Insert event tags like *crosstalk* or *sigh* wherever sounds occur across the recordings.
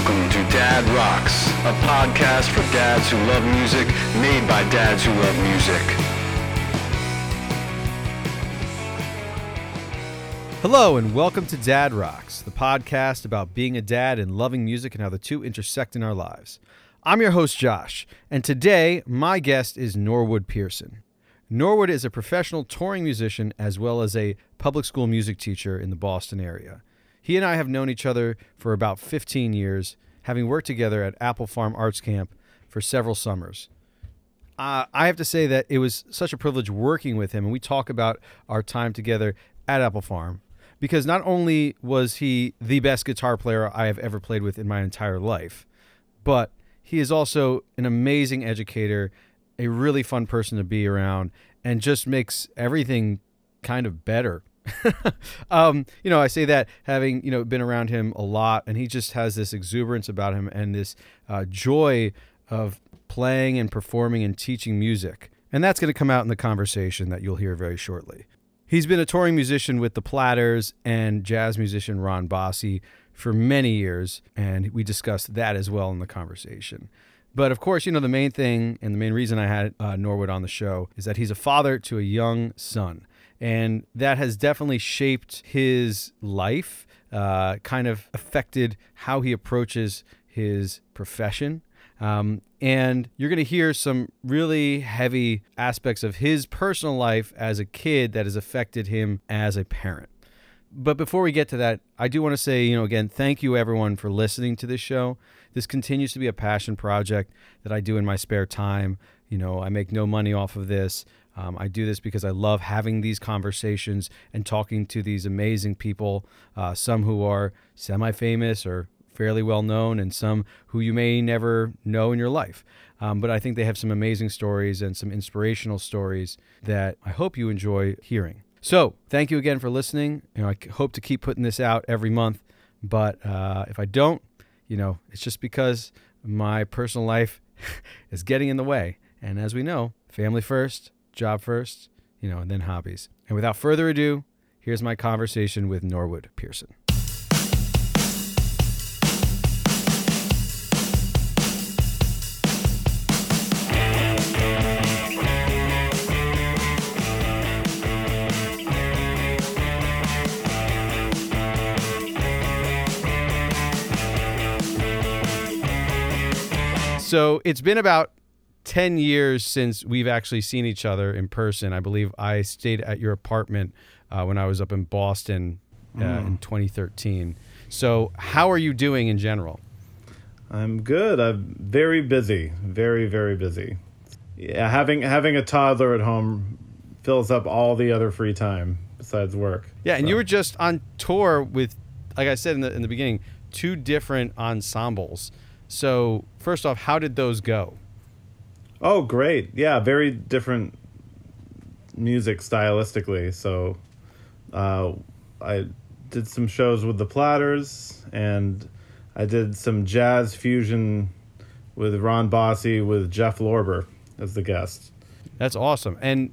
Welcome to Dad Rocks, a podcast for dads who love music, made by dads who love music. Hello, and welcome to Dad Rocks, the podcast about being a dad and loving music and how the two intersect in our lives. I'm your host, Josh, and today my guest is Norwood Pearson. Norwood is a professional touring musician as well as a public school music teacher in the Boston area. He and I have known each other for about 15 years, having worked together at Apple Farm Arts Camp for several summers. Uh, I have to say that it was such a privilege working with him, and we talk about our time together at Apple Farm because not only was he the best guitar player I have ever played with in my entire life, but he is also an amazing educator, a really fun person to be around, and just makes everything kind of better *laughs* um, you know, I say that having you know been around him a lot, and he just has this exuberance about him and this uh, joy of playing and performing and teaching music, and that's going to come out in the conversation that you'll hear very shortly. He's been a touring musician with the Platters and jazz musician Ron Bossy for many years, and we discussed that as well in the conversation. But of course, you know, the main thing and the main reason I had uh, Norwood on the show is that he's a father to a young son and that has definitely shaped his life, uh, kind of affected how he approaches his profession. Um, and you're going to hear some really heavy aspects of his personal life as a kid that has affected him as a parent. But before we get to that, I do want to say, you know, again, thank you everyone for listening to this show. This continues to be a passion project that I do in my spare time. You know, I make no money off of this. Um, I do this because I love having these conversations and talking to these amazing people, uh, some who are semi famous or fairly well known, and some who you may never know in your life. Um, but I think they have some amazing stories and some inspirational stories that I hope you enjoy hearing. So, thank you again for listening. You know, I hope to keep putting this out every month, but uh, if I don't, you know, it's just because my personal life *laughs* is getting in the way. And as we know, family first, job first, you know, and then hobbies. And without further ado, here's my conversation with Norwood Pearson. So it's been about 10 years since we've actually seen each other in person. I believe I stayed at your apartment uh, when I was up in Boston uh, mm. in 2013. So, how are you doing in general? I'm good. I'm very busy, very very busy. Yeah, having having a toddler at home fills up all the other free time besides work. Yeah, and so. you were just on tour with, like I said in the in the beginning, two different ensembles. So, first off, how did those go? Oh, great! Yeah, very different music stylistically. So, uh, I did some shows with the Platters, and I did some jazz fusion with Ron Bossy with Jeff Lorber as the guest. That's awesome, and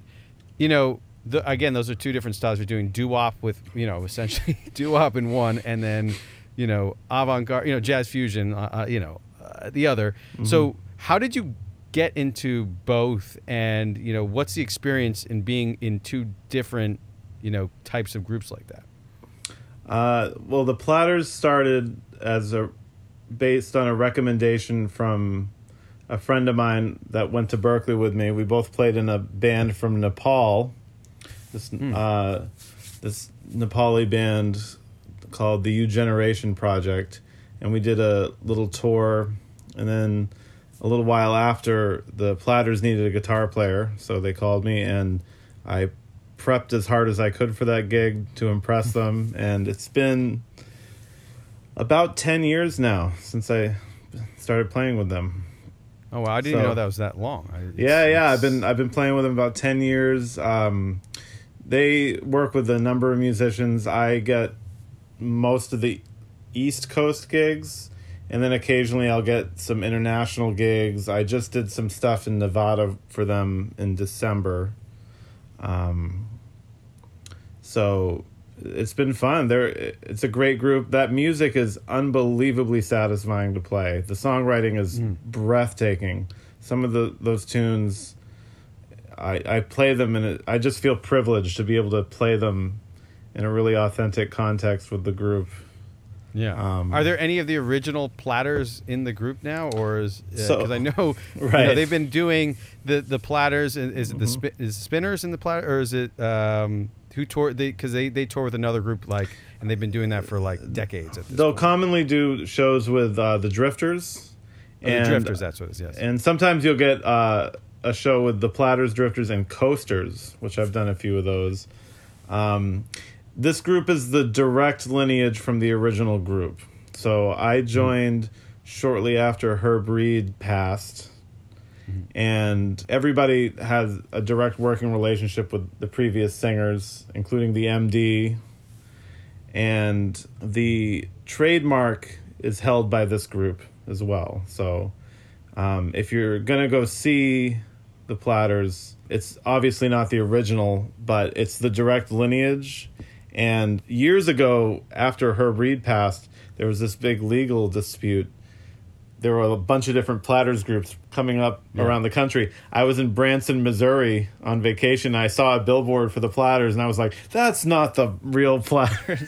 you know. The, again, those are two different styles. We're doing doo wop with, you know, essentially *laughs* doo wop in one, and then, you know, avant garde, you know, jazz fusion, uh, uh, you know, uh, the other. Mm-hmm. So, how did you get into both and you know what's the experience in being in two different you know types of groups like that? Uh, well the platters started as a based on a recommendation from a friend of mine that went to berklee with me. We both played in a band from nepal. This mm. uh, this nepali band called the u generation project. And we did a little tour. And then a little while after, the Platters needed a guitar player, so they called me, and I prepped as hard as I could for that gig to impress them. And it's been about 10 years now since I started playing with them. Oh wow! I didn't so, know that was that long. yeah, yeah. I've been I've been playing with them about ten years. Um, they work with a number of musicians. I get most of the East Coast gigs, and then occasionally I'll get some international gigs. I just did some stuff in Nevada for them in December. Um, so it's been fun. There, it's a great group. That music is unbelievably satisfying to play. The songwriting is breathtaking. Some of the those tunes, I I play them and it, I just feel privileged to be able to play them in a really authentic context with the group. Yeah. Um, Are there any of the original platters in the group now, or is because So- I know, *laughs* you know, Right. Mm-hmm. they've been doing the the platters. Is is it the spi- is spinners in the platter, or is it um, who tour? They because they they tour with another group like, and they've been doing that for like decades. At this They'll point. commonly do shows with uh, the Drifters, Oh, the drifters. That's what it is. Yes. and sometimes you'll get uh, a show with the Platters, Drifters, and Coasters, which I've done a few of those. Um, this group is the direct lineage from the original group. So I joined shortly after Herb Reed passed, and everybody has a direct working relationship with the previous singers, including the MD. And the trademark is held by this group as well. So um, if you're gonna go see the Platters, it's obviously not the original, but it's the direct lineage. And years ago, after Herb Reed passed, there was this big legal dispute. There were a bunch of different Platters groups coming up around the country. I was in Branson, Missouri on vacation. I saw a billboard for the Platters, and I was like, "That's not the real *laughs* Platters,"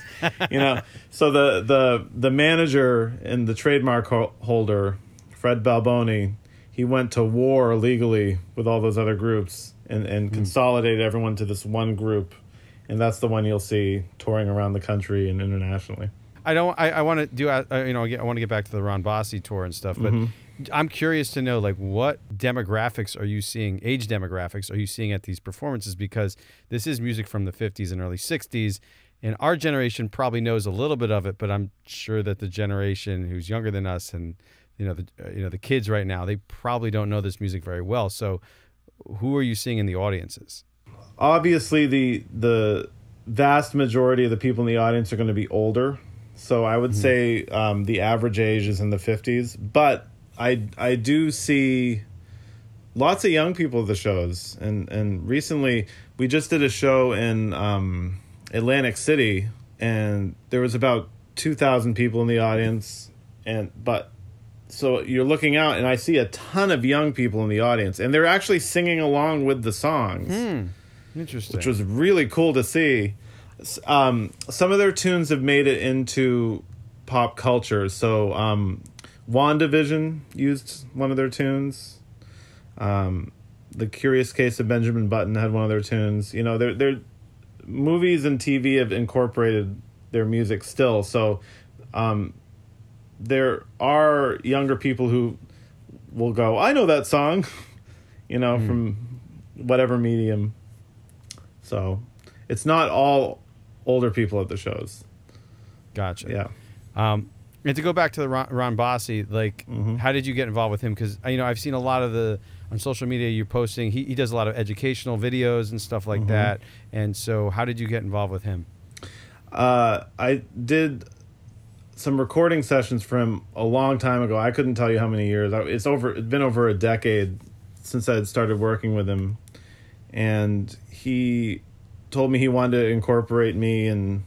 you know. So the the the manager and the trademark ho- holder, Fred Balboni, he went to war legally with all those other groups and and hmm. consolidated everyone to this one group, and that's the one you'll see touring around the country and internationally. I don't. I, I want to do. Uh, you know, I want to get back to the Ron Bossy tour and stuff, but I'm curious to know, like, what demographics are you seeing? Age demographics are you seeing at these performances? Because this is music from the 50s and early 60s, and our generation probably knows a little bit of it, but I'm sure that the generation who's younger than us and you know the uh, you know the kids right now, they probably don't know this music very well. So, who are you seeing in the audiences? Obviously the the vast majority of the people in the audience are going to be older. So i would say um, the average age is in the 50s but i i do see lots of young people at the shows. And and recently we just did a show in um, atlantic city and there was about 2000 people in the audience. And but so you're looking out and i see a ton of young people in the audience. And they're actually singing along with the songs Interesting. which was really cool to see. Um, some of their tunes have made it into pop culture. So, um, WandaVision used one of their tunes. Um, the Curious Case of Benjamin Button had one of their tunes. You know, their their movies and TV have incorporated their music still. So, um, there are younger people who will go, "I know that song," *laughs* you know, from whatever medium. So it's not all older people at the shows. gotcha. Yeah. Um, and to go back to the Ron, Ron Bossy, like, Mm-hmm. how did you get involved with him? Because you know I've seen a lot of the on social media you're posting. He, he does a lot of educational videos and stuff Mm-hmm. like that. And so, how did you get involved with him? Uh, I did some recording sessions for him a long time ago. I couldn't tell you how many years. It's over. It's been over a decade since I had started working with him, and he told me he wanted to incorporate me in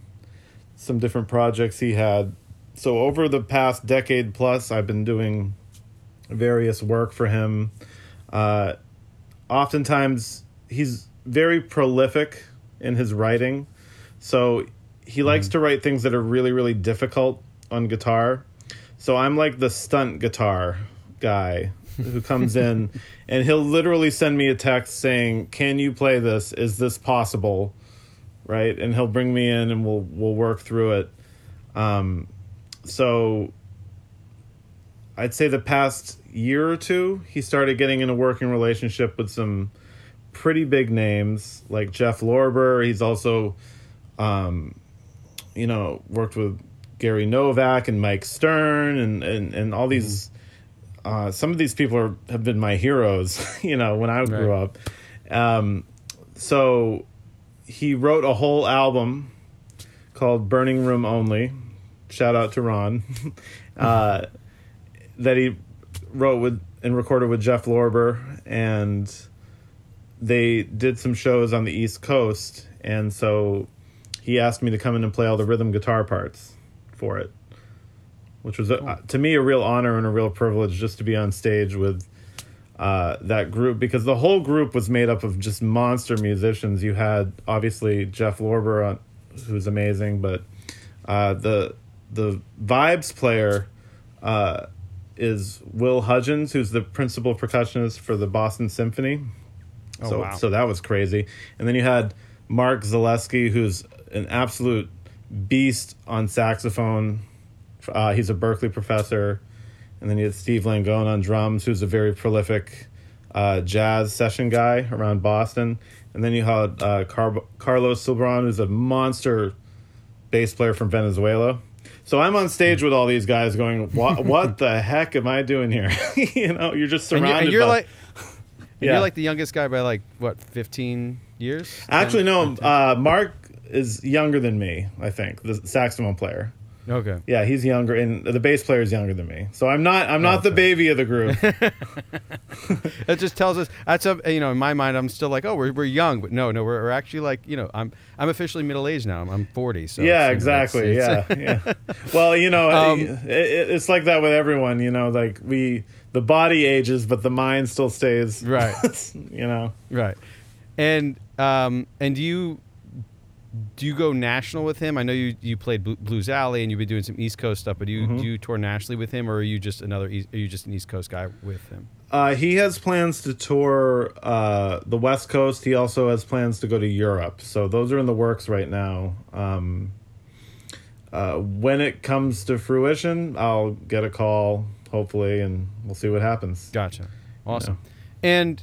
some different projects he had. So over the past decade plus, I've been doing various work for him. Uh, oftentimes, he's very prolific in his writing. So he likes to write things that are really, really difficult on guitar. So I'm like the stunt guitar guy who comes in and he'll literally send me a text saying, "Can you play this? Is this possible?" Right? And he'll bring me in and we'll we'll work through it. Um, so I'd say the past year or two, he started getting in a working relationship with some pretty big names like Jeff Lorber. He's also, um, you know, worked with Gary Novak and Mike Stern and and, and all these. Uh, some of these people are, have been my heroes, *laughs* you know, when I grew Right. up. Um, so he wrote a whole album called Burning Room Only. Shout out to Ron. *laughs* uh, that he wrote with and recorded with Jeff Lorber, and they did some shows on the East Coast, and so he asked me to come in and play all the rhythm guitar parts for it, which was a, to me a real honor and a real privilege just to be on stage with uh, that group because the whole group was made up of just monster musicians. You had obviously Jeff Lorber, on, who's amazing, but uh, the the vibes player uh, is Will Hudgins, who's the principal percussionist for the Boston Symphony. Oh, so wow. so that was crazy. And then you had Mark Zaleski, who's an absolute beast on saxophone. Uh, he's a Berklee professor. And then you had Steve Langone on drums, who's a very prolific uh, jazz session guy around Boston. And then you had uh, Car- Carlos Silbron, who's a monster bass player from Venezuela. So I'm on stage with all these guys going, what, *laughs* what the heck am I doing here? *laughs* you know, you're just And you're, surrounded and you're by... like, and Yeah. you're like the youngest guy by like what, 15 years? Actually, 10? no. Uh, Mark is younger than me. I think the saxophone player. Okay. Yeah, he's younger, and the bass player is younger than me. So I'm not. I'm not the baby of the group. *laughs* *laughs* That just tells us that's a you know in my mind I'm still like oh we're, we're young but no no we're, we're actually like you know I'm I'm officially middle aged now I'm, I'm 40 so yeah, it's, you it's- exactly. it's- yeah, *laughs* yeah. Well, you know, Um, it, it, it's like that with everyone. You know, like we, the body ages, but the mind still stays. Right. you know. right and um and do you do you go national with him I know you you played Blues Alley and you've been doing some East Coast stuff but do you Mm-hmm. do you tour nationally with him or are you just another are you just an East Coast guy with him Uh, he has plans to tour uh, the West Coast. He also has plans to go to Europe. So those are in the works right now. Um, uh, when it comes to fruition, I'll get a call, hopefully, and we'll see what happens. Gotcha. Awesome. And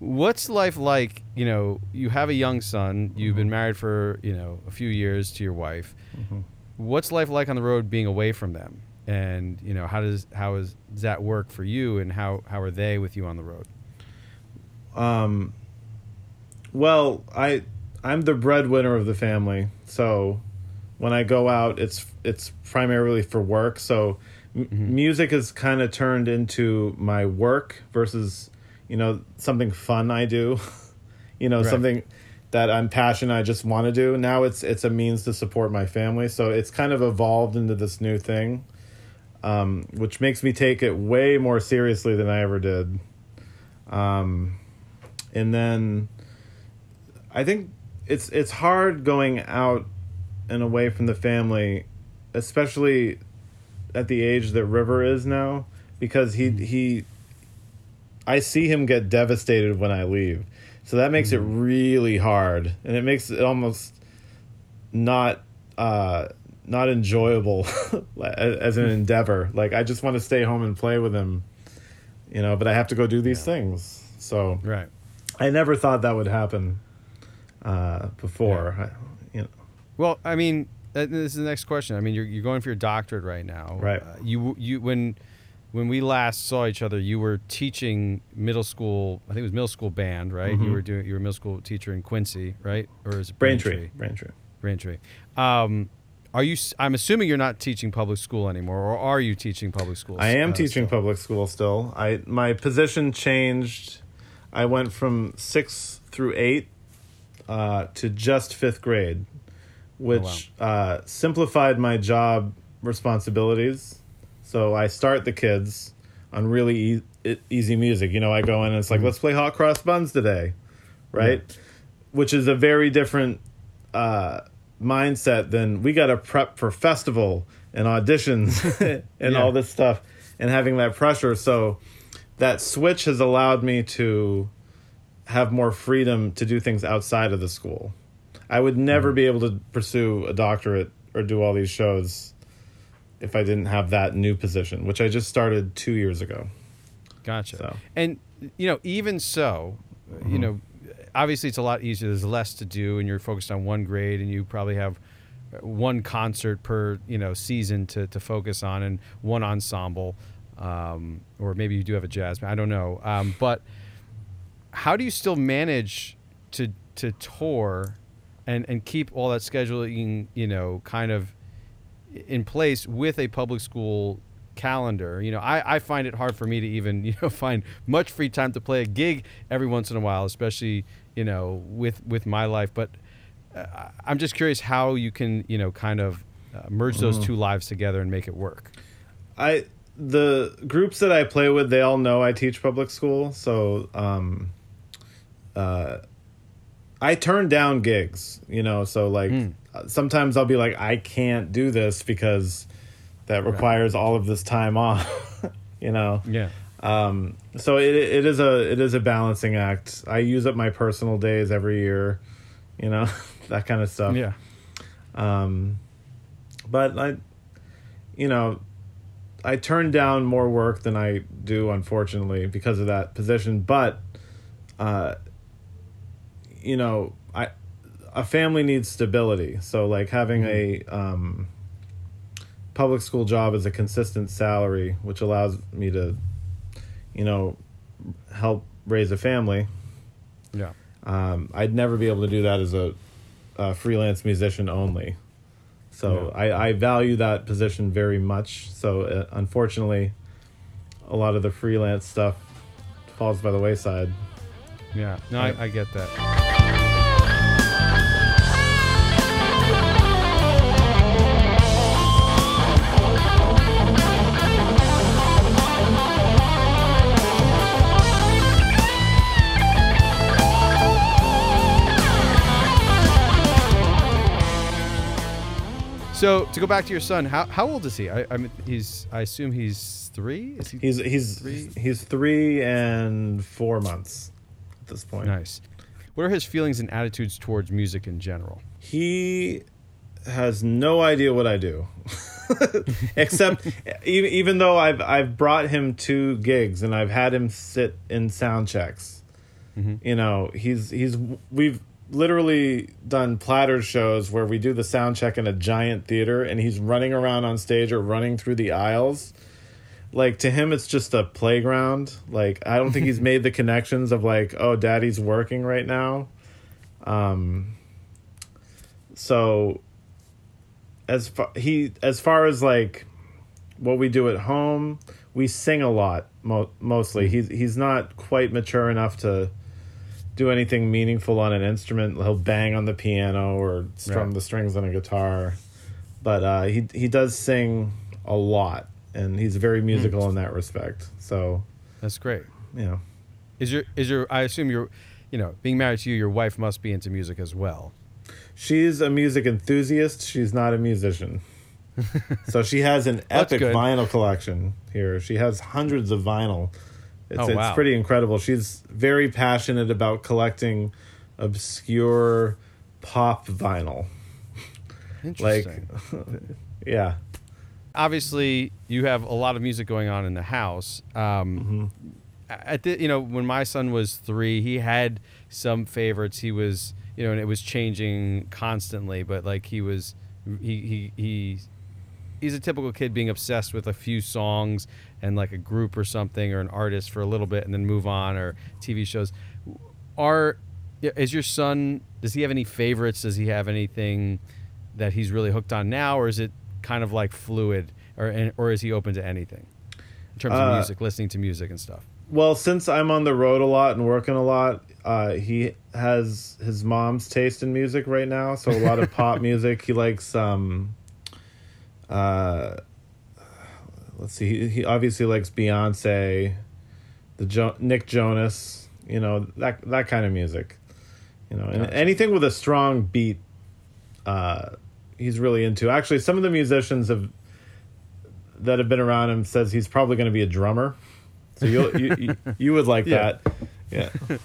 what's life like? You know, you have a young son. You've been mm-hmm. married for you know a few years to your wife. Mm-hmm. What's life like on the road, being away from them? And you know, how does how is does that work for you? And how how are they with you on the road? Um, well, I I'm the breadwinner of the family, so when I go out, it's it's primarily for work. So m- mm-hmm. music has kind of turned into my work versus you know something fun I do. *laughs* you know Right. something that I'm passionate I just want to do. Now it's it's a means to support my family. So it's kind of evolved into this new thing. Um, which makes me take it way more seriously than I ever did. Um, and then I think it's it's hard going out and away from the family, especially at the age that River is now, because he he I see him get devastated when I leave. So that makes it really hard and it makes it almost not uh not enjoyable *laughs* as an endeavor. Like I just want to stay home and play with him, you know, but I have to go do these things. So Right. I never thought that would happen uh, before. I, you know, Well, I mean, uh, this is the next question. I mean, you're, you're going for your doctorate right now. Right. Uh, you you when when we last saw each other, you were teaching middle school. I think it was middle school band, right? You were doing. You were a middle school teacher in Quincy, right? Or is it Braintree, Braintree. Braintree. Um, are you? I'm assuming you're not teaching public school anymore, or are you teaching public school? I am uh, teaching still? public school still. I my position changed. I went from sixth through eight uh, to just fifth grade, which uh, simplified my job responsibilities. So I start the kids on really e- easy music. You know, I go in and it's like, let's play hot cross buns today, right? Which is a very different uh, mindset than we got to prep for festival and auditions *laughs* and Yeah. all this stuff and having that pressure. So that switch has allowed me to have more freedom to do things outside of the school. I would never be able to pursue a doctorate or do all these shows if I didn't have that new position, which I just started two years ago. Gotcha. So. And you know, even so, you know, obviously it's a lot easier. There's less to do, and you're focused on one grade, and you probably have one concert per you know season to to focus on, and one ensemble, um, or maybe you do have a jazz. band, I don't know. Um, but how do you still manage to to tour and and keep all that scheduling you know kind of in place with a public school calendar you know I, I find it hard for me to even *laughs* you know find much free time to play a gig every once in a while especially you know with with my life but uh, I'm just curious how you can you know kind of uh, merge those Mm-hmm. two lives together and make it work. I the groups that I play with, they all know I teach public school, so um, uh, I turn down gigs. You know, so like Hmm. Sometimes I'll be like, I can't do this because that requires all of this time off. *laughs* you know, Yeah. um, so it it is a it is a balancing act. I use up my personal days every year. You know, *laughs* that kind of stuff. Yeah. Um, but I, you know, I turn down more work than I do, unfortunately, because of that position. But, uh, you know, I a family needs stability. So, like having a um, public school job is a consistent salary, which allows me to, you know, help raise a family. Yeah. Um, I'd never be able to do that as a, a freelance musician only. So I, I value that position very much. So uh, unfortunately, a lot of the freelance stuff falls by the wayside. Yeah. No, I, I get that. So to go back to your son, how, how old is he? I, I mean, he's. I assume he's three. Is he? He's he's Three. he's three and four months at this point. nice. What are his feelings and attitudes towards music in general? He has no idea what I do, *laughs* except e- even though I've I've brought him to gigs and I've had him sit in sound checks. Mm-hmm. You know, he's he's we've literally done platter shows where we do the sound check in a giant theater and he's running around on stage or running through the aisles. Like to him it's just a playground. Like I don't think he's *laughs* made the connections of like, oh, daddy's working right now. Um so as far he as far as like what we do at home, we sing a lot mo- mostly. He's he's not quite mature enough to do anything meaningful on an instrument. He'll bang on the piano or strum Right. the strings on a guitar, but uh, he he does sing a lot, and he's very musical in that respect. So That's great. you know, Is your is your? I assume you're, you know, being married to you, your wife must be into music as well. she's a music enthusiast. She's not a musician. *laughs* so she has an epic vinyl collection here. She has hundreds of vinyl. It's, Oh, it's pretty incredible. She's very passionate about collecting obscure pop vinyl. Like, Interesting. *laughs* yeah. Obviously, you have a lot of music going on in the house. Um, At the, you know, when my son was three, he had some favorites. He was, you know, and it was changing constantly. But like he was, he he he. He's a typical kid being obsessed with a few songs and like a group or something or an artist for a little bit and then move on or TV shows. Are is your son? Does he have any favorites? Does he have anything that he's really hooked on now, or is it kind of like fluid, or or is he open to anything in terms of Uh, music, listening to music and stuff? Well, since I'm on the road a lot and working a lot, uh, he has his mom's taste in music right now. So a lot of pop *laughs* music. He likes, um, uh, let's see, he, he obviously likes Beyonce, the jo- Nick Jonas, you know that that kind of music. You know, and Gotcha. anything with a strong beat, uh, he's really into. Actually, some of the musicians have that have been around him says he's probably going to be a drummer. So you'll, you you you would like *laughs* Yeah. that, yeah.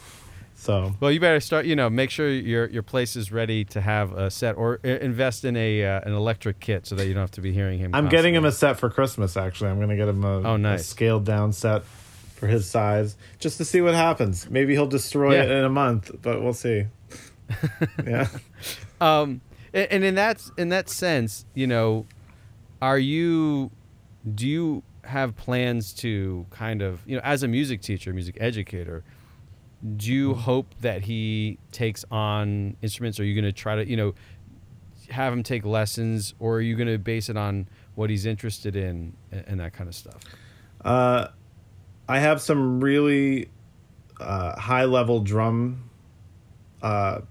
So Well, you better start. You know, make sure your your place is ready to have a set, or invest in a uh, an electric kit so that you don't have to be hearing him. I'm getting him a set for Christmas. Actually, I'm going to get him a, Oh, nice. a scaled down set for his size, just to see what happens. Maybe he'll destroy Yeah. it in a month, but we'll see. *laughs* yeah. Um, and, and in that in that sense, you know, are you? Do you have plans to kind of you know as a music teacher, music educator? Do you Mm-hmm. hope that he takes on instruments? Are you going to try to you know have him take lessons, or are you going to base it on what he's interested in and, that kind of stuff? Uh, I have some really uh, high level drum uh,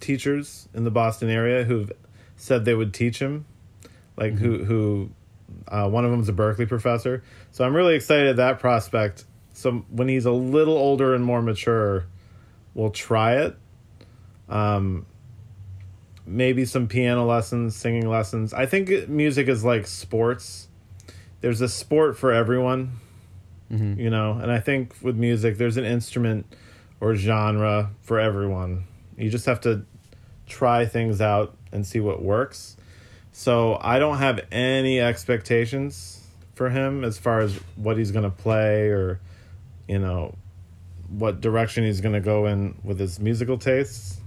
teachers in the Boston area who've said they would teach him, like who who uh, one of them's a Berklee professor. So I'm really excited at that prospect. So when he's a little older and more mature, we'll try it. Um, maybe some piano lessons, singing lessons. I think music is like sports. There's a sport for everyone, you know, and I think with music, there's an instrument or genre for everyone. You just have to try things out and see what works. So I don't have any expectations for him as far as what he's going to play or, you know, what direction he's going to go in with his musical tastes.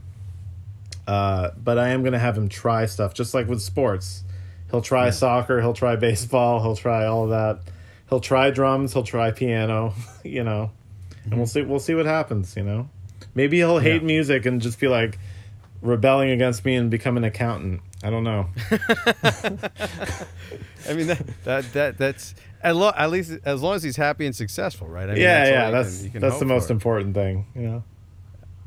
Uh, but I am going to have him try stuff, just like with sports. He'll try soccer, he'll try baseball, he'll try all of that. He'll try drums, he'll try piano, *laughs* you know, and we'll see. We'll see what happens. You know, maybe he'll hate Yeah. music and just be like rebelling against me and become an accountant. I don't know. *laughs* I mean that that, that that's at, lo- at least as long as he's happy and successful, right? I mean, yeah, all yeah, you that's can- can that's the most important thing. You know.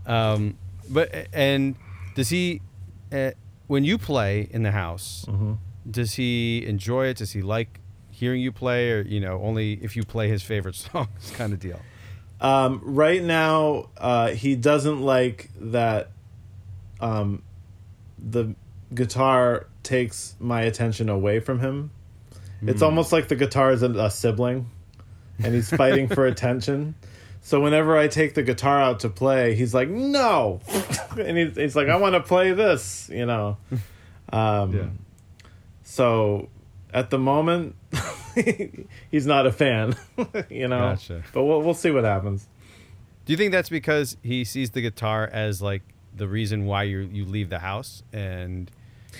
Um, but and does he uh, when you play in the house? Mm-hmm. Does he enjoy it? Does he like hearing you play, or you know, only if you play his favorite *laughs* songs, kind of deal? Um, right now, uh, he doesn't like that. Um, the guitar takes my attention away from him. It's almost like the guitar is a, a sibling, and he's fighting for *laughs* attention. So whenever I take the guitar out to play, he's like, "No," *laughs* and he's, he's like, "I want to play this," you know. Um, Yeah. So at the moment, *laughs* he's not a fan, you know. Gotcha. But we'll we'll see what happens. Do you think that's because he sees the guitar as like the reason why you you leave the house, and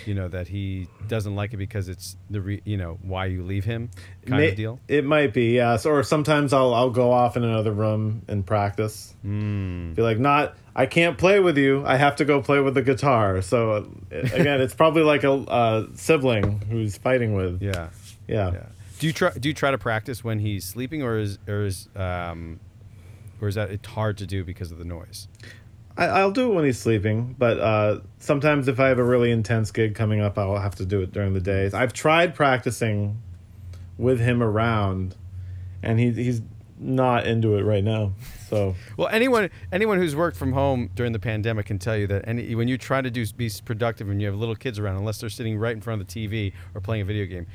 you know that he doesn't like it because it's the re, you know why you leave him kind May- of deal? It might be, yes. Or sometimes I'll I'll go off in another room and practice. Mm. Be like, not I can't play with you. I have to go play with the guitar. So uh, again, it's probably like a, a sibling who's fighting with. Yeah. Yeah. Yeah. Do you try? Do you try to practice when he's sleeping, or is or is um, or is that it's hard to do because of the noise? I, I'll do it when he's sleeping, but uh, sometimes if I have a really intense gig coming up, I'll have to do it during the days. I've tried practicing with him around, and he, he's not into it right now. So Well, anyone anyone who's worked from home during the pandemic can tell you that any when you try to do be productive and you have little kids around, unless they're sitting right in front of the TV or playing a video game,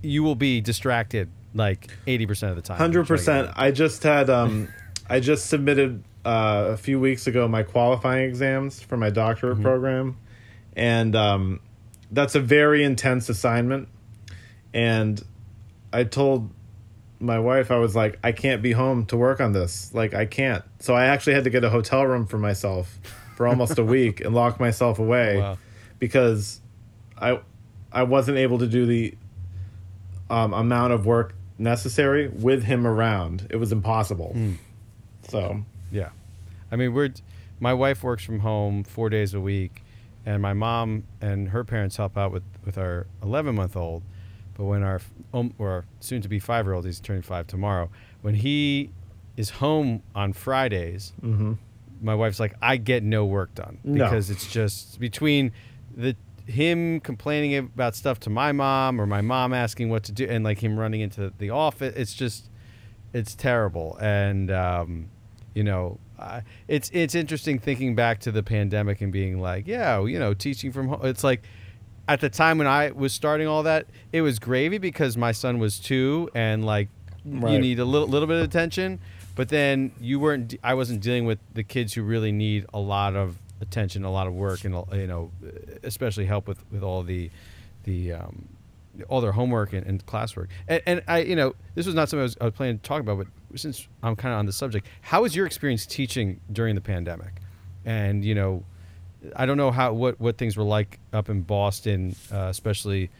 you will be distracted like eighty percent of the time. Hundred percent. I just had um, I just submitted uh, a few weeks ago my qualifying exams for my doctorate program, and um, that's a very intense assignment. And I told my wife I was like, I can't be home to work on this. Like I can't. So I actually had to get a hotel room for myself for almost a *laughs* week and lock myself away Wow. because I I wasn't able to do the um, amount of work necessary with him around. It was impossible. So Yeah, I mean we're my wife works from home four days a week, and my mom and her parents help out with with our eleven month old. But when our um, or soon to be five year old, he's turning five tomorrow. When he is home on Fridays, my wife's like, I get no work done No. because it's just between the him complaining about stuff to my mom or my mom asking what to do and like him running into the office. It's just it's terrible and um, you know I it's it's interesting thinking back to the pandemic and being like yeah you know teaching from home it's like at the time when i was starting all that it was gravy because my son was two and like you need a little little bit of attention but then you weren't i wasn't dealing with the kids who really need a lot of attention a lot of work and you know especially help with with all the the um, all their homework and, and classwork. And, and I, you know, this was not something I was, I was planning to talk about, but since I'm kind of on the subject, how was your experience teaching during the pandemic? And you know, I don't know how what what things were like up in Boston, uh, especially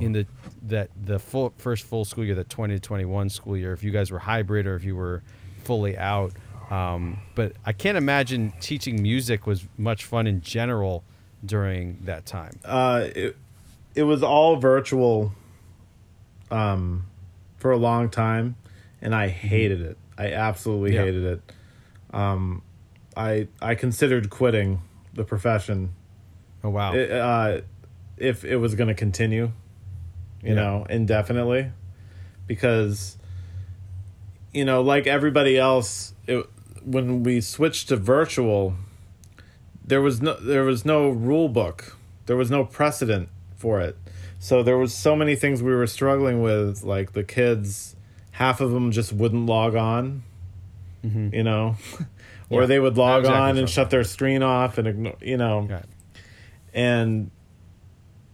in the that the full first full school year, the 20 to 21 school year. If you guys were hybrid or if you were fully out. Um, but I can't imagine teaching music was much fun in general during that time. uh, it it was all virtual um, for a long time, and I hated it. I absolutely Yeah. hated it. Um, I I considered quitting the profession Oh wow. it, uh, if it was going to continue, you Yeah. know, indefinitely, because you know, like everybody else, it, when we switched to virtual, there was no there was no rule book, there was no precedent for it, so there was so many things we were struggling with, like the kids, half of them just wouldn't log on, you know. *laughs* Or Mm-hmm. Yeah, they would log exactly on and you're shut their screen off and ignore, you know Right. and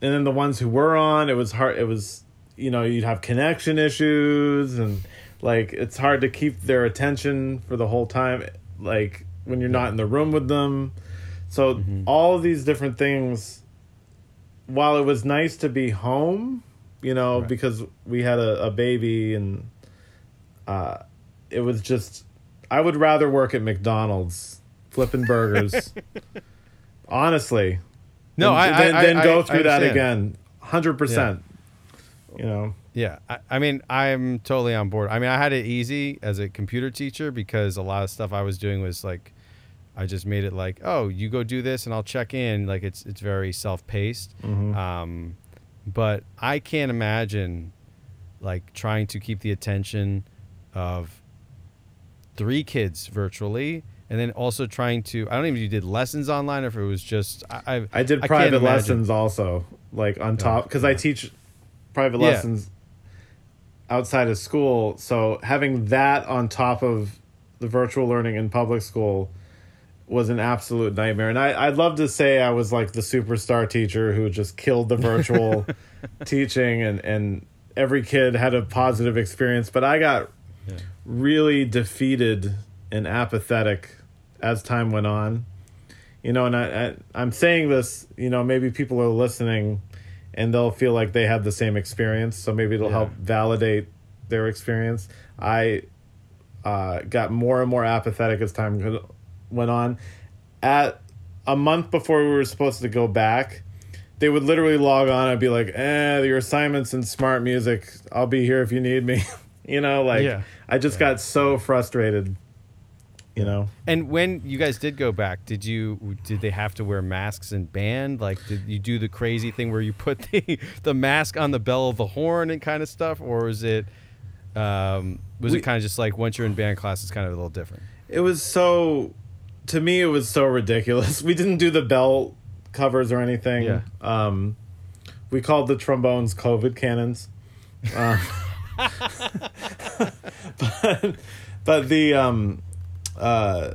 and then the ones who were on it was hard it was you know you'd have connection issues and like it's hard to keep their attention for the whole time like when you're not in the room with them so Mm-hmm. all of these different things while it was nice to be home you know Right. because we had a, a baby and uh it was just i would rather work at mcdonald's flipping burgers *laughs* honestly No, then, I, I, then, I, go through that again, hundred percent. You know, Yeah, I, I mean, I'm totally on board. I mean, I had it easy as a computer teacher because a lot of stuff I was doing was like, I just made it like, oh, you go do this, and I'll check in. Like it's it's very self paced. Mm-hmm. Um, but I can't imagine like trying to keep the attention of three kids virtually. And then also trying to, I don't even if you did lessons online or if it was just, I, I, I did can't private lessons also, like on top, because I teach private Yeah. lessons outside of school. So having that on top of the virtual learning in public school was an absolute nightmare. And I, I'd love to say I was like the superstar teacher who just killed the virtual *laughs* teaching and, and every kid had a positive experience. But I got really defeated and apathetic as time went on. You know, and I, I, I'm saying this, you know, maybe people are listening and they'll feel like they have the same experience. So maybe it'll Yeah. help validate their experience. I uh, got more and more apathetic as time went on. At a month before we were supposed to go back, they would literally log on and be like, "Eh, your assignments in SmartMusic. I'll be here if you need me." *laughs* you know, like Yeah. I just got so frustrated. You know, And when you guys did go back, did you did they have to wear masks and band? Like, did you do the crazy thing where you put the *laughs* the mask on the bell of the horn and kind of stuff, or was it um, was We- it kind of just like once you're in band class, it's kind of a little different? it was so. To me, it was so ridiculous. *laughs* We didn't do the bell covers or anything. Yeah. Um, we called the trombones COVID cannons. Um, *laughs* *laughs* but, but the um, uh,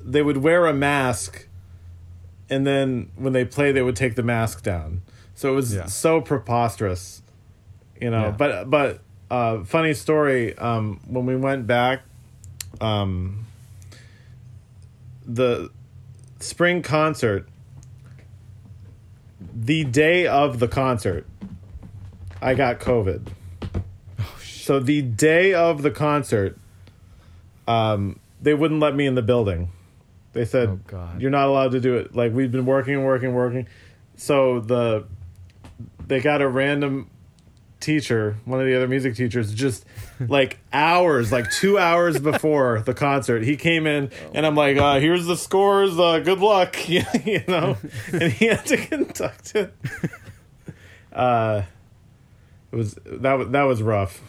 they would wear a mask, and then when they play, they would take the mask down. So it was Yeah. so preposterous, you know. Yeah. But but uh, funny story. Um, when we went back, um, the spring concert, the day of the concert, I got COVID. So the day of the concert, um, they wouldn't let me in the building. They said, Oh, God. "You're not allowed to do it." Like we've been working and working, and working. So the they got a random teacher, one of the other music teachers, just like *laughs* hours, like two hours before the concert, he came in and I'm like, uh, here's the scores, uh, good luck, *laughs* you know, and he had to *laughs* conduct it. Uh, it was that that was rough,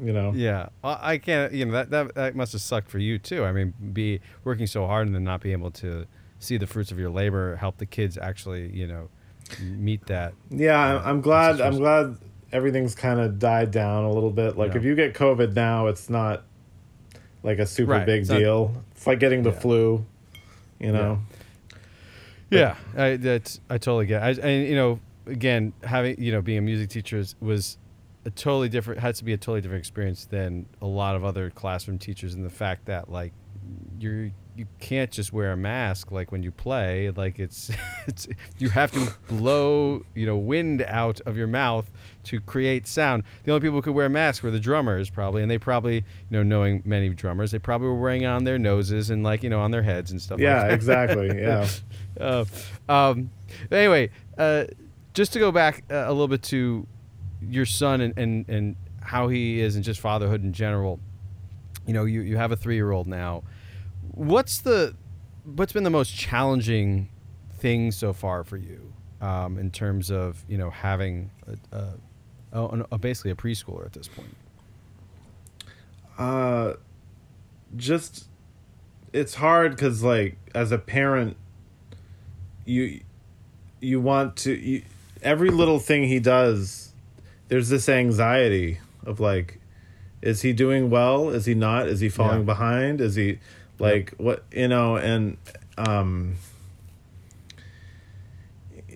you know. Yeah, I can't. You know that that that must have sucked for you too. I mean, be working so hard and then not be able to see the fruits of your labor, help the kids actually, you know, meet that. Yeah, I'm, uh, I'm glad. I'm glad everything's kind of died down a little bit. Like Yeah. if you get COVID now, it's not like a super Right, big it's not- deal. it's like getting the Yeah. flu, you know. Yeah, I that's I totally get. It. I and you know, again, having you know being a music teacher is, was a totally different had to be a totally different experience than a lot of other classroom teachers in the fact that like you're you can't just wear a mask like when you play like it's *laughs* it's you have to blow you know wind out of your mouth to create sound the only people who could wear masks were the drummers probably and they probably you know knowing many drummers they probably were wearing it on their noses and like you know on their heads and stuff like Yeah, that. exactly. *laughs* Yeah. uh, um, anyway, uh, just to go back uh, a little bit to your son and, and, and how he is and just fatherhood in general. You know, you, you have a three year old now. What's the what's been the most challenging thing so far for you um, in terms of you know having a, a, a, a basically a preschooler at this point? Uh, just it's hard because like as a parent, you you want to you, every little thing he does. There's this anxiety of like, is he doing well? Is he not? Is he falling Yeah. behind? Is he like what you know? And um,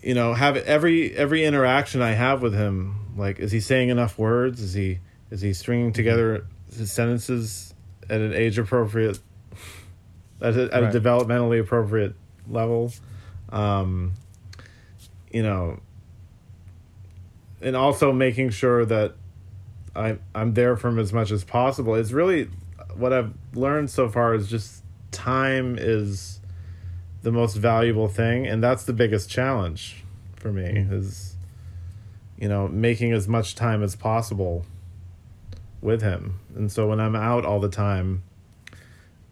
you know, have every every interaction I have with him. Like, is he saying enough words? Is he is he stringing together his sentences at an age appropriate, at a, at Right. a developmentally appropriate level? Um, you know, and also making sure that I I'm there for him as much as possible. It's really what I've learned so far is just time is the most valuable thing and that's the biggest challenge for me is you know making as much time as possible with him. And so when i'm out all the time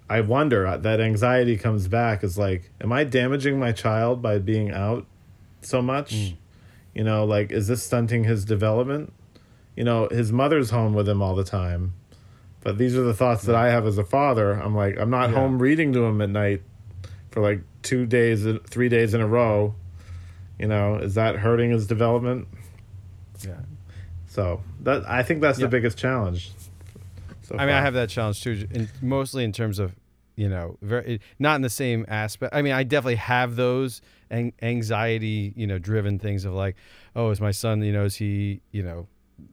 i wonder uh, that anxiety comes back is like am i damaging my child by being out so much you know like is this stunting his development? You know his mother's home with him all the time. But these are the thoughts that i have as a father. I'm like i'm not Yeah. home reading to him at night for like two days three days in a row. You know is that hurting his development? Yeah. so that i think that's Yeah. the biggest challenge so I mean, I have that challenge too, in, mostly in terms of you know, very not in the same aspect. I mean, I definitely have those an- anxiety, you know, driven things of like, oh, is my son, you know, is he, you know,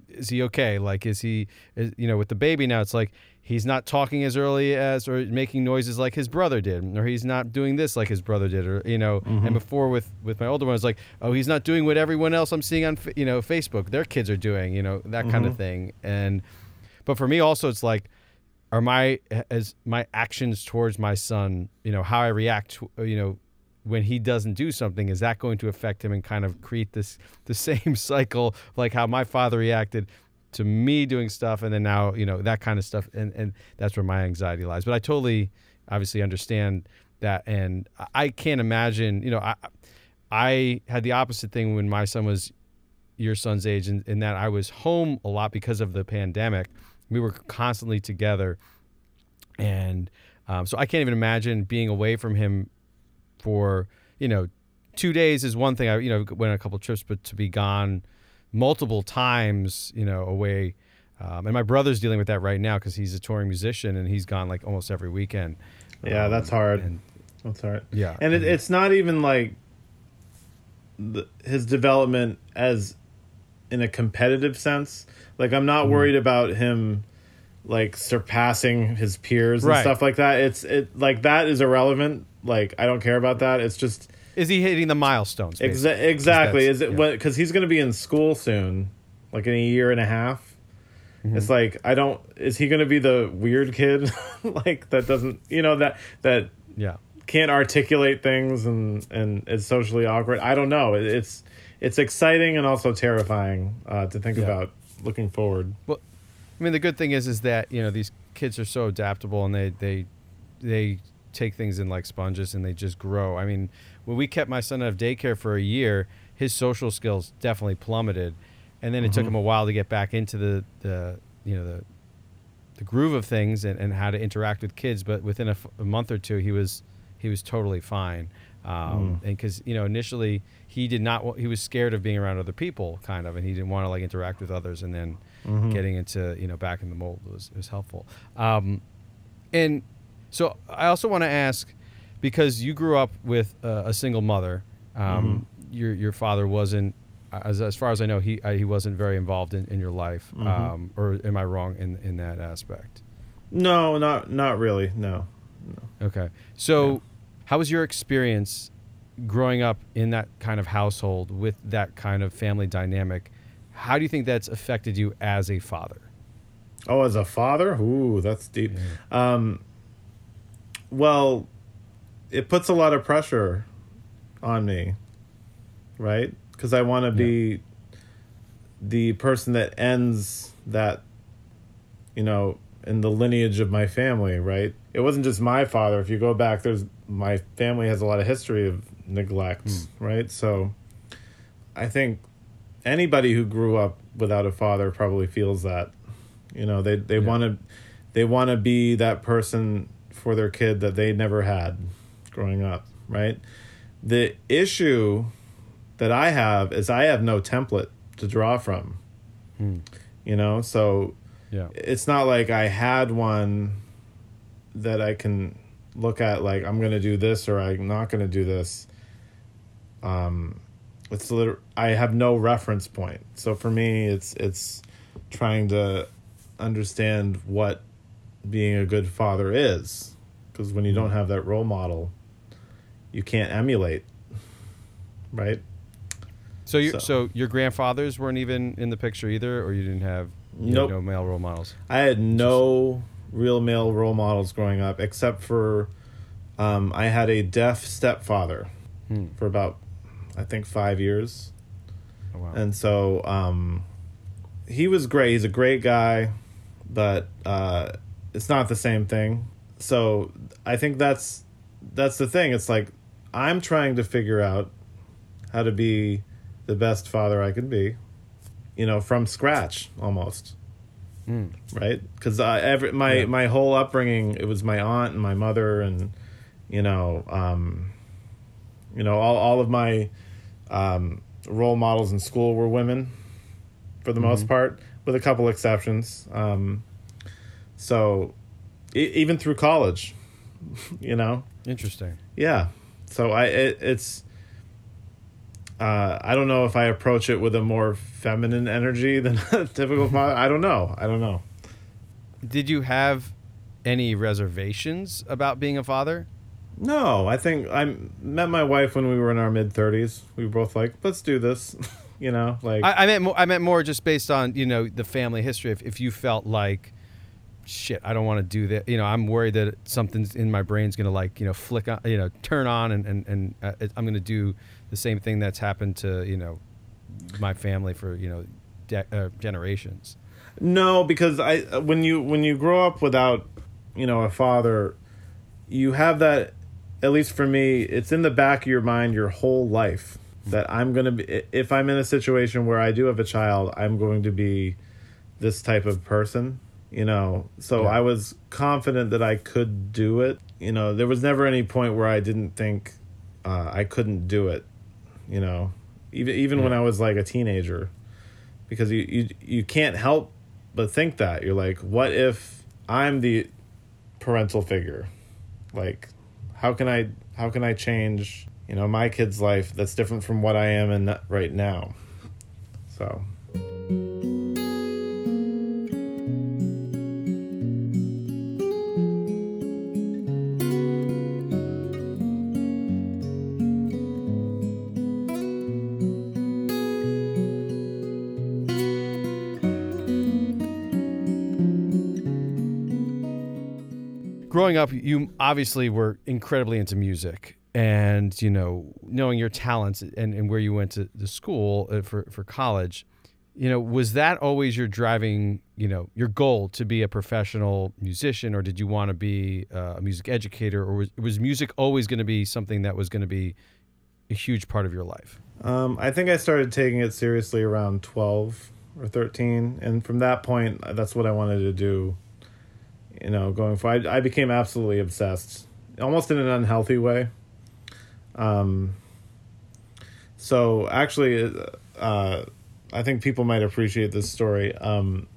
is he okay? Like, is he, is, you know, with the baby now, it's like he's not talking as early as or making noises like his brother did, or he's not doing this like his brother did, or you know. And mm-hmm. before with with my older one, it's like, oh, he's not doing what everyone else I'm seeing on, you know, Facebook, their kids are doing, you know, that kind of mm-hmm. thing, and. But for me, also, it's like, are my as my actions towards my son, you know, how I react, you know, when he doesn't do something, is that going to affect him and kind of create this the *laughs* same cycle, like how my father reacted to me doing stuff, and then now, you know, that kind of stuff, and and that's where my anxiety lies. But I totally, obviously, understand that, and I- can't imagine, you know, I I had the opposite thing when my son was your son's age in, in that I was home a lot because of the pandemic. We were constantly together. And um, so I can't even imagine being away from him for, you know, two days is one thing. I, you know, went on a couple trips, but to be gone multiple times, you know, away. Um, and my brother's dealing with that right now because he's a touring musician and he's gone like almost every weekend. yeah Um, that's hard And that's hard yeah. and it, it's not even like the, his development as in a competitive sense like i'm Mm-hmm. not worried about him like surpassing his peers and Right. stuff like that it's it like that is irrelevant like i don't care about that it's just is he hitting the milestones? exa- exactly that's- is it yeah. because he's going to be in school soon like in a year and a half Mm-hmm. it's like i don't is he going to be the weird kid *laughs* like that doesn't you know that that Yeah. can't articulate things and and is socially awkward. I don't know. It, it's it's exciting and also terrifying uh, to think Yeah. about looking forward. Well, I mean, the good thing is, is that you know these kids are so adaptable and they they they take things in like sponges and they just grow. I mean, when we kept my son out of daycare for a year, his social skills definitely plummeted, and then it took him a while to get back into the the you know the the groove of things and, and how to interact with kids. But within a, f- a month or two, he was he was totally fine. Um, And because you know initially he did not he was scared of being around other people kind of and he didn't want to like interact with others and then getting into you know back in the mold was was helpful. Um, and so I also want to ask because you grew up with uh, a single mother. Um, Your your father wasn't, as, as far as I know, he uh, he wasn't very involved in, in your life. Um, or am I wrong in in that aspect? No, not not really. No. Okay. So, how was your experience growing up in that kind of household with that kind of family dynamic? How do you think that's affected you as a father? Oh, as a father, ooh, that's deep. Um, well, it puts a lot of pressure on me, right? Because I want to be the person that ends that, you know, in the lineage of my family, right? it wasn't just my father. If you go back, there's my family has a lot of history of neglect, hmm. right? So I think anybody who grew up without a father probably feels that. You know, they they want to they want to be that person for their kid that they never had growing up, right? The issue that I have is I have no template to draw from. Hmm. You know, so Yeah. it's not like I had one that I can look at like I'm going to do this or I'm not going to do this. Um it's liter- I have no reference point. So for me it's it's trying to understand what being a good father is because when you don't have that role model you can't emulate. Right? So you so. So- your grandfathers weren't even in the picture either, or you didn't have you Nope. no male role models. I had no real male role models growing up, except for um, I had a deaf stepfather Hmm. for about, I think, five years. Oh, wow. And so um, he was great. He's a great guy, but uh, it's not the same thing. So I think that's that's the thing. It's like I'm trying to figure out how to be the best father I can be, you know, from scratch almost Hmm. right? Because uh, every my Yeah. my whole upbringing, it was my aunt and my mother, and you know, um, you know, all all of my um, role models in school were women, for the most part, with a couple exceptions. Um, so, e- even through college, *laughs* you know, Interesting. yeah. So I it, it's. Uh, I don't know if I approach it with a more feminine energy *laughs* than a typical father. I don't know. I don't know. Did you have any reservations about being a father? No, I think I met my wife when we were in our mid thirties. We were both like, let's do this. *laughs* you know, like I, I meant more, I meant more just based on you know the family history. If if you felt like shit, I don't want to do that. You know, I'm worried that something's in my brain's gonna like you know flick on, you know, turn on, and and and uh, I'm gonna do the same thing that's happened to you know my family for you know de- uh, generations. no, because I when you when you grow up without you know a father, you have that. At least for me, it's in the back of your mind your whole life that I'm gonna be. If I'm in a situation where I do have a child, I'm going to be this type of person. You know, so Yeah. I was confident that I could do it. You know, there was never any point where I didn't think uh, I couldn't do it. You know, even even when I was like a teenager, because you you you can't help but think that you're like, what if I'm the parental figure? Like, how can I how can I change you know my kid's life that's different from what I am in right now? So growing up, you obviously were incredibly into music, and you know, knowing your talents and, and where you went to the school uh, for for college, you know, was that always your driving, you know, your goal to be a professional musician, or did you want to be uh, a music educator, or was was music always going to be something that was going to be a huge part of your life? um, I think I started taking it seriously around twelve or thirteen, and from that point, that's what I wanted to do. You know, going for I, I became absolutely obsessed, almost in an unhealthy way. Um. So actually, uh, I think people might appreciate this story. Um,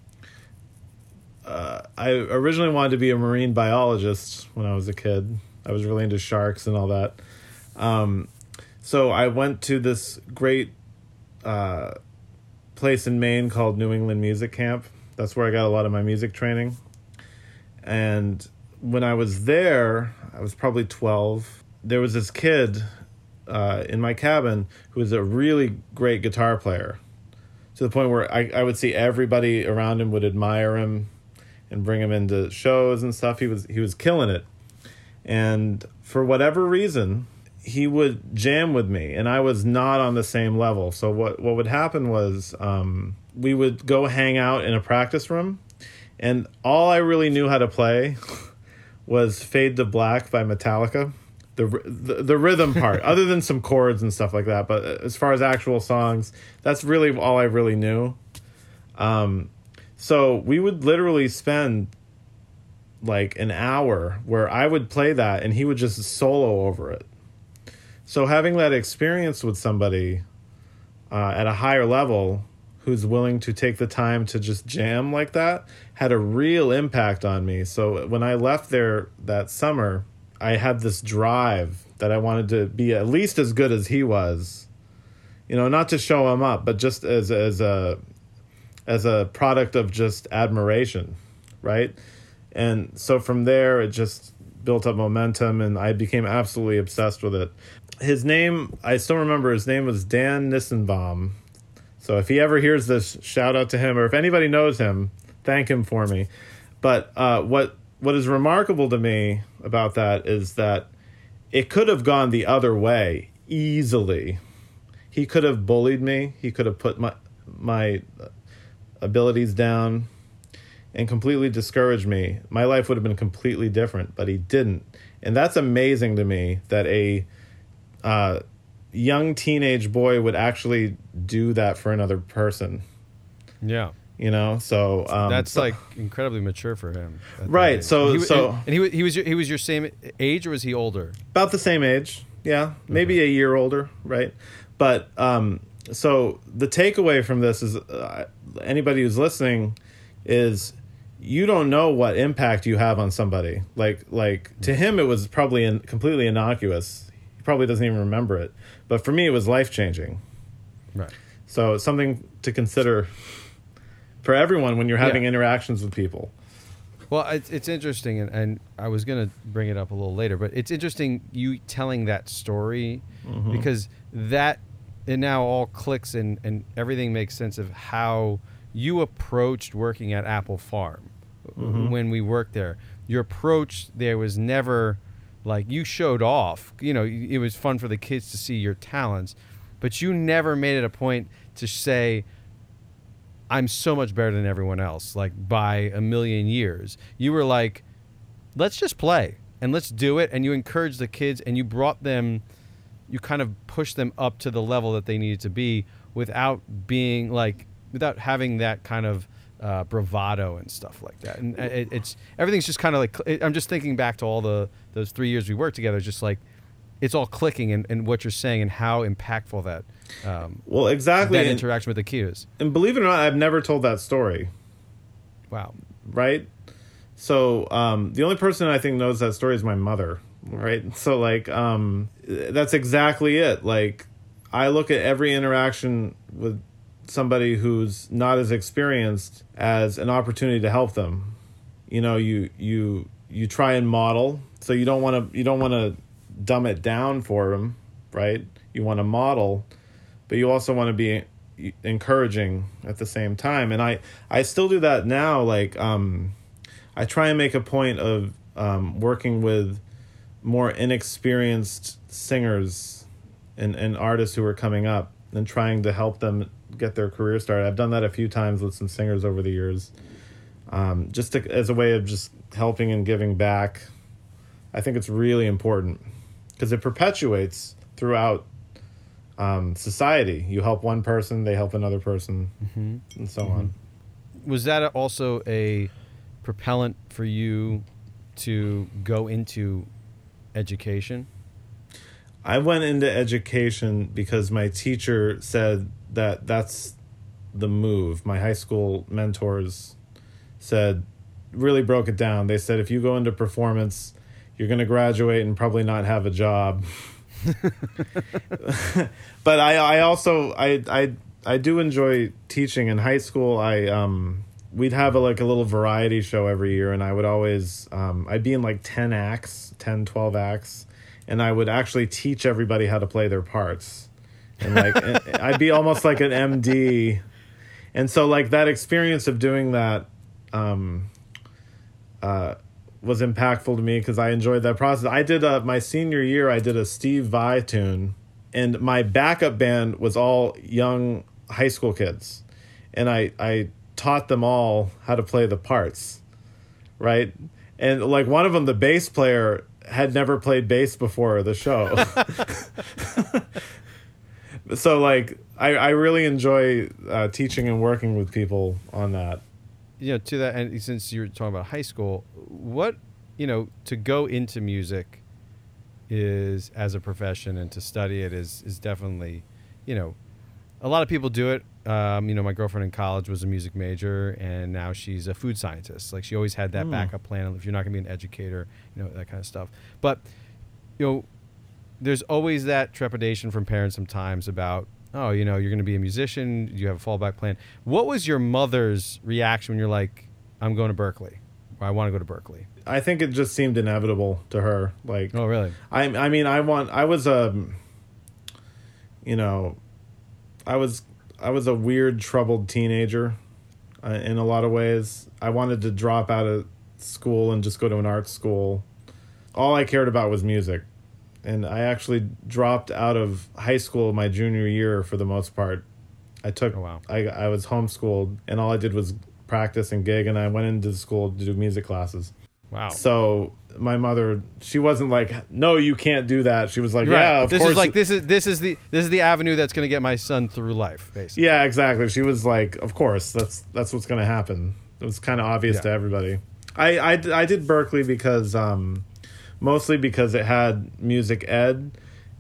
uh, I originally wanted to be a marine biologist when I was a kid. I was really into sharks and all that. Um, so I went to this great uh, place in Maine called New England Music Camp. That's where I got a lot of my music training. And when I was there, I was probably 12. There was this kid uh, in my cabin who was a really great guitar player to the point where I, I would see everybody around him would admire him and bring him into shows and stuff. He was he was killing it. And for whatever reason, he would jam with me and I was not on the same level. So what what would happen was um, we would go hang out in a practice room and all I really knew how to play was "Fade to Black" by Metallica. The, the the rhythm part, *laughs* other than some chords and stuff like that, but as far as actual songs, that's really all I really knew. Um, so we would literally spend like an hour where I would play that and he would just solo over it. So having that experience with somebody uh, at a higher level who's willing to take the time to just jam like that had a real impact on me. So when I left there that summer, I had this drive that I wanted to be at least as good as he was. You know, not to show him up, but just as as a as a product of just admiration, right? And so from there it just built up momentum and I became absolutely obsessed with it. His name, I still remember his name was Dan Nissenbaum. So if he ever hears this, shout out to him or if anybody knows him, thank him for me. But uh, what what is remarkable to me about that is that it could have gone the other way easily. He could have bullied me. He could have put my my abilities down and completely discouraged me. My life would have been completely different, but he didn't. And that's amazing to me that a uh, young teenage boy would actually do that for another person. Yeah. You know, so um, That's so- like incredibly mature for him. Right, so- he, so- and, and he he was your, he was your same age or was he older? about the same age yeah maybe a year older right but um so the takeaway from this is uh, anybody who's listening is you don't know what impact you have on somebody like like to him it was probably in, completely innocuous probably doesn't even remember it but for me it was life changing Right. so it's something to consider for everyone when you're having Yeah. interactions with people Well, it's, it's interesting, and, and I was going to bring it up a little later, but it's interesting you telling that story Mm-hmm. because that it now all clicks and, and everything makes sense of how you approached working at Appel Farm Mm-hmm. when we worked there. Your approach there was never like you showed off. You know, it was fun for the kids to see your talents, but you never made it a point to say, I'm so much better than everyone else, like by a million years. You were like, let's just play and let's do it. And you encouraged the kids and you brought them, you kind of pushed them up to the level that they needed to be without being like, without having that kind of uh, bravado and stuff like that. And it, it's everything's just kind of like, I'm just thinking back to all the, those three years we worked together, just like, it's all clicking and, and what you're saying and how impactful that um, well exactly that and, interaction with the kids. and believe it or not i've never told that story Wow. right? So um, the only person I think knows that story is my mother, right? So like um, that's exactly it. Like I look at every interaction with somebody who's not as experienced as an opportunity to help them. You know, you you you try and model, so you don't want to you don't want to dumb it down for them, right? You want to model, but you also want to be encouraging at the same time. And i i still do that now like um i try and make a point of um working with more inexperienced singers and and artists who are coming up and trying to help them get their career started. I've done that a few times with some singers over the years um just to, as a way of just helping and giving back i think it's really important because it perpetuates throughout um, society. You help one person, they help another person, and so on. was that also a propellant for you to go into education? I went into education because my teacher said that that's the move. My high school mentors said, really broke it down. They said, if you go into performance, you're going to graduate and probably not have a job. *laughs* but I, I also, I, I, I do enjoy teaching in high school. I, um, we'd have a, like a little variety show every year and I would always, um, I'd be in like 10 acts, 10, 12 acts and I would actually teach everybody how to play their parts. And like *laughs* I'd be almost like an MD. And so like that experience of doing that um uh was impactful to me because I enjoyed that process. I did a, my senior year I did a Steve Vai tune and my backup band was all young high school kids. And I I taught them all how to play the parts. Right? and like one of them, the bass player had never played bass before the show. *laughs* so like I, I really enjoy uh, teaching and working with people on that. You know to that and since you're talking about high school what you know to go into music is as a profession and to study it is is definitely you know a lot of people do it. Um, you know my girlfriend in college was a music major and now she's a food scientist. Like she always had that backup plan if you're not going to be an educator you know that kind of stuff. But you know there's always that trepidation from parents sometimes about oh you know you're going to be a musician you have a fallback plan what was your mother's reaction when you're like i'm going to berklee or i want to go to berklee I think it just seemed inevitable to her. Like oh really I I mean I want I was a you know I was I was a weird troubled teenager uh, in a lot of ways. I wanted to drop out of school and just go to an art school. All I cared about was music. And I actually dropped out of high school my junior year for the most part. I took Oh, wow. I I was homeschooled and all I did was practice and gig and I went into school to do music classes. wow So my mother, she wasn't like, "No, you can't do that." She was like, Right. "Yeah, of this course." is like this is this is the this is the avenue that's going to get my son through life basically yeah, exactly. She was like, "Of course, that's that's what's going to happen." It was kind of obvious Yeah. to everybody. I, I I did Berklee because um, mostly because it had music ed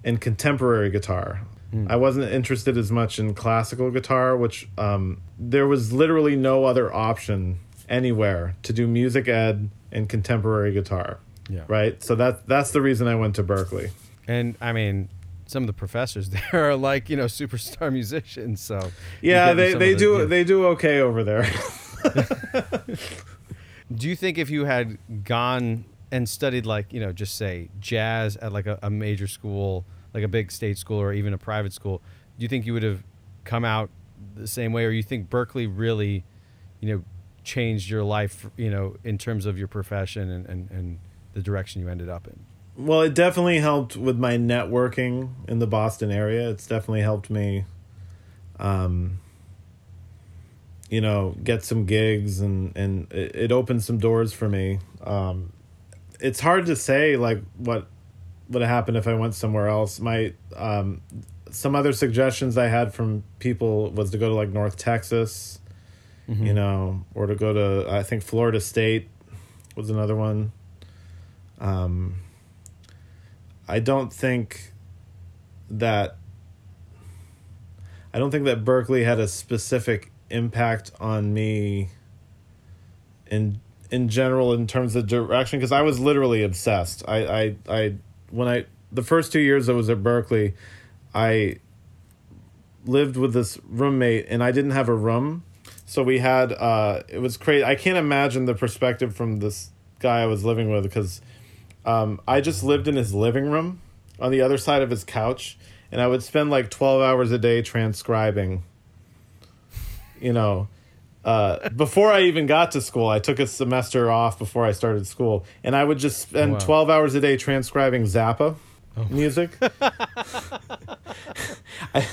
and contemporary guitar. Hmm. I wasn't interested as much in classical guitar, which um, there was literally no other option anywhere to do music ed and contemporary guitar. Yeah. Right. So that that's the reason I went to Berklee. and i mean some of the professors *laughs* there are like you know superstar *laughs* musicians so Yeah, they, they the- do yeah. they do okay over there. *laughs* Do you think if you had gone and studied like you know just say jazz at like a, a major school, like a big state school or even a private school, do you think you would have come out the same way, or you think Berklee really, you know, changed your life, you know, in terms of your profession and and, and the direction you ended up in? well, it definitely helped with my networking in the Boston area. It's definitely helped me um you know, get some gigs and and it, it opened some doors for me. Um it's hard to say like what would have happened if I went somewhere else. My um some other suggestions I had from people was to go to like North Texas, you know, or to go to I think Florida State was another one. Um, I don't think that I don't think that Berklee had a specific impact on me in in general in terms of direction because I was literally obsessed. I, I I when I the first two years I was at Berklee, I lived with this roommate and I didn't have a room. So we had uh it was crazy. I can't imagine the perspective from this guy I was living with because um I just lived in his living room on the other side of his couch and I would spend like 12 hours a day transcribing you know uh, before I even got to school, I took a semester off before I started school, and I would just spend Wow. twelve hours a day transcribing Zappa music. *laughs* I-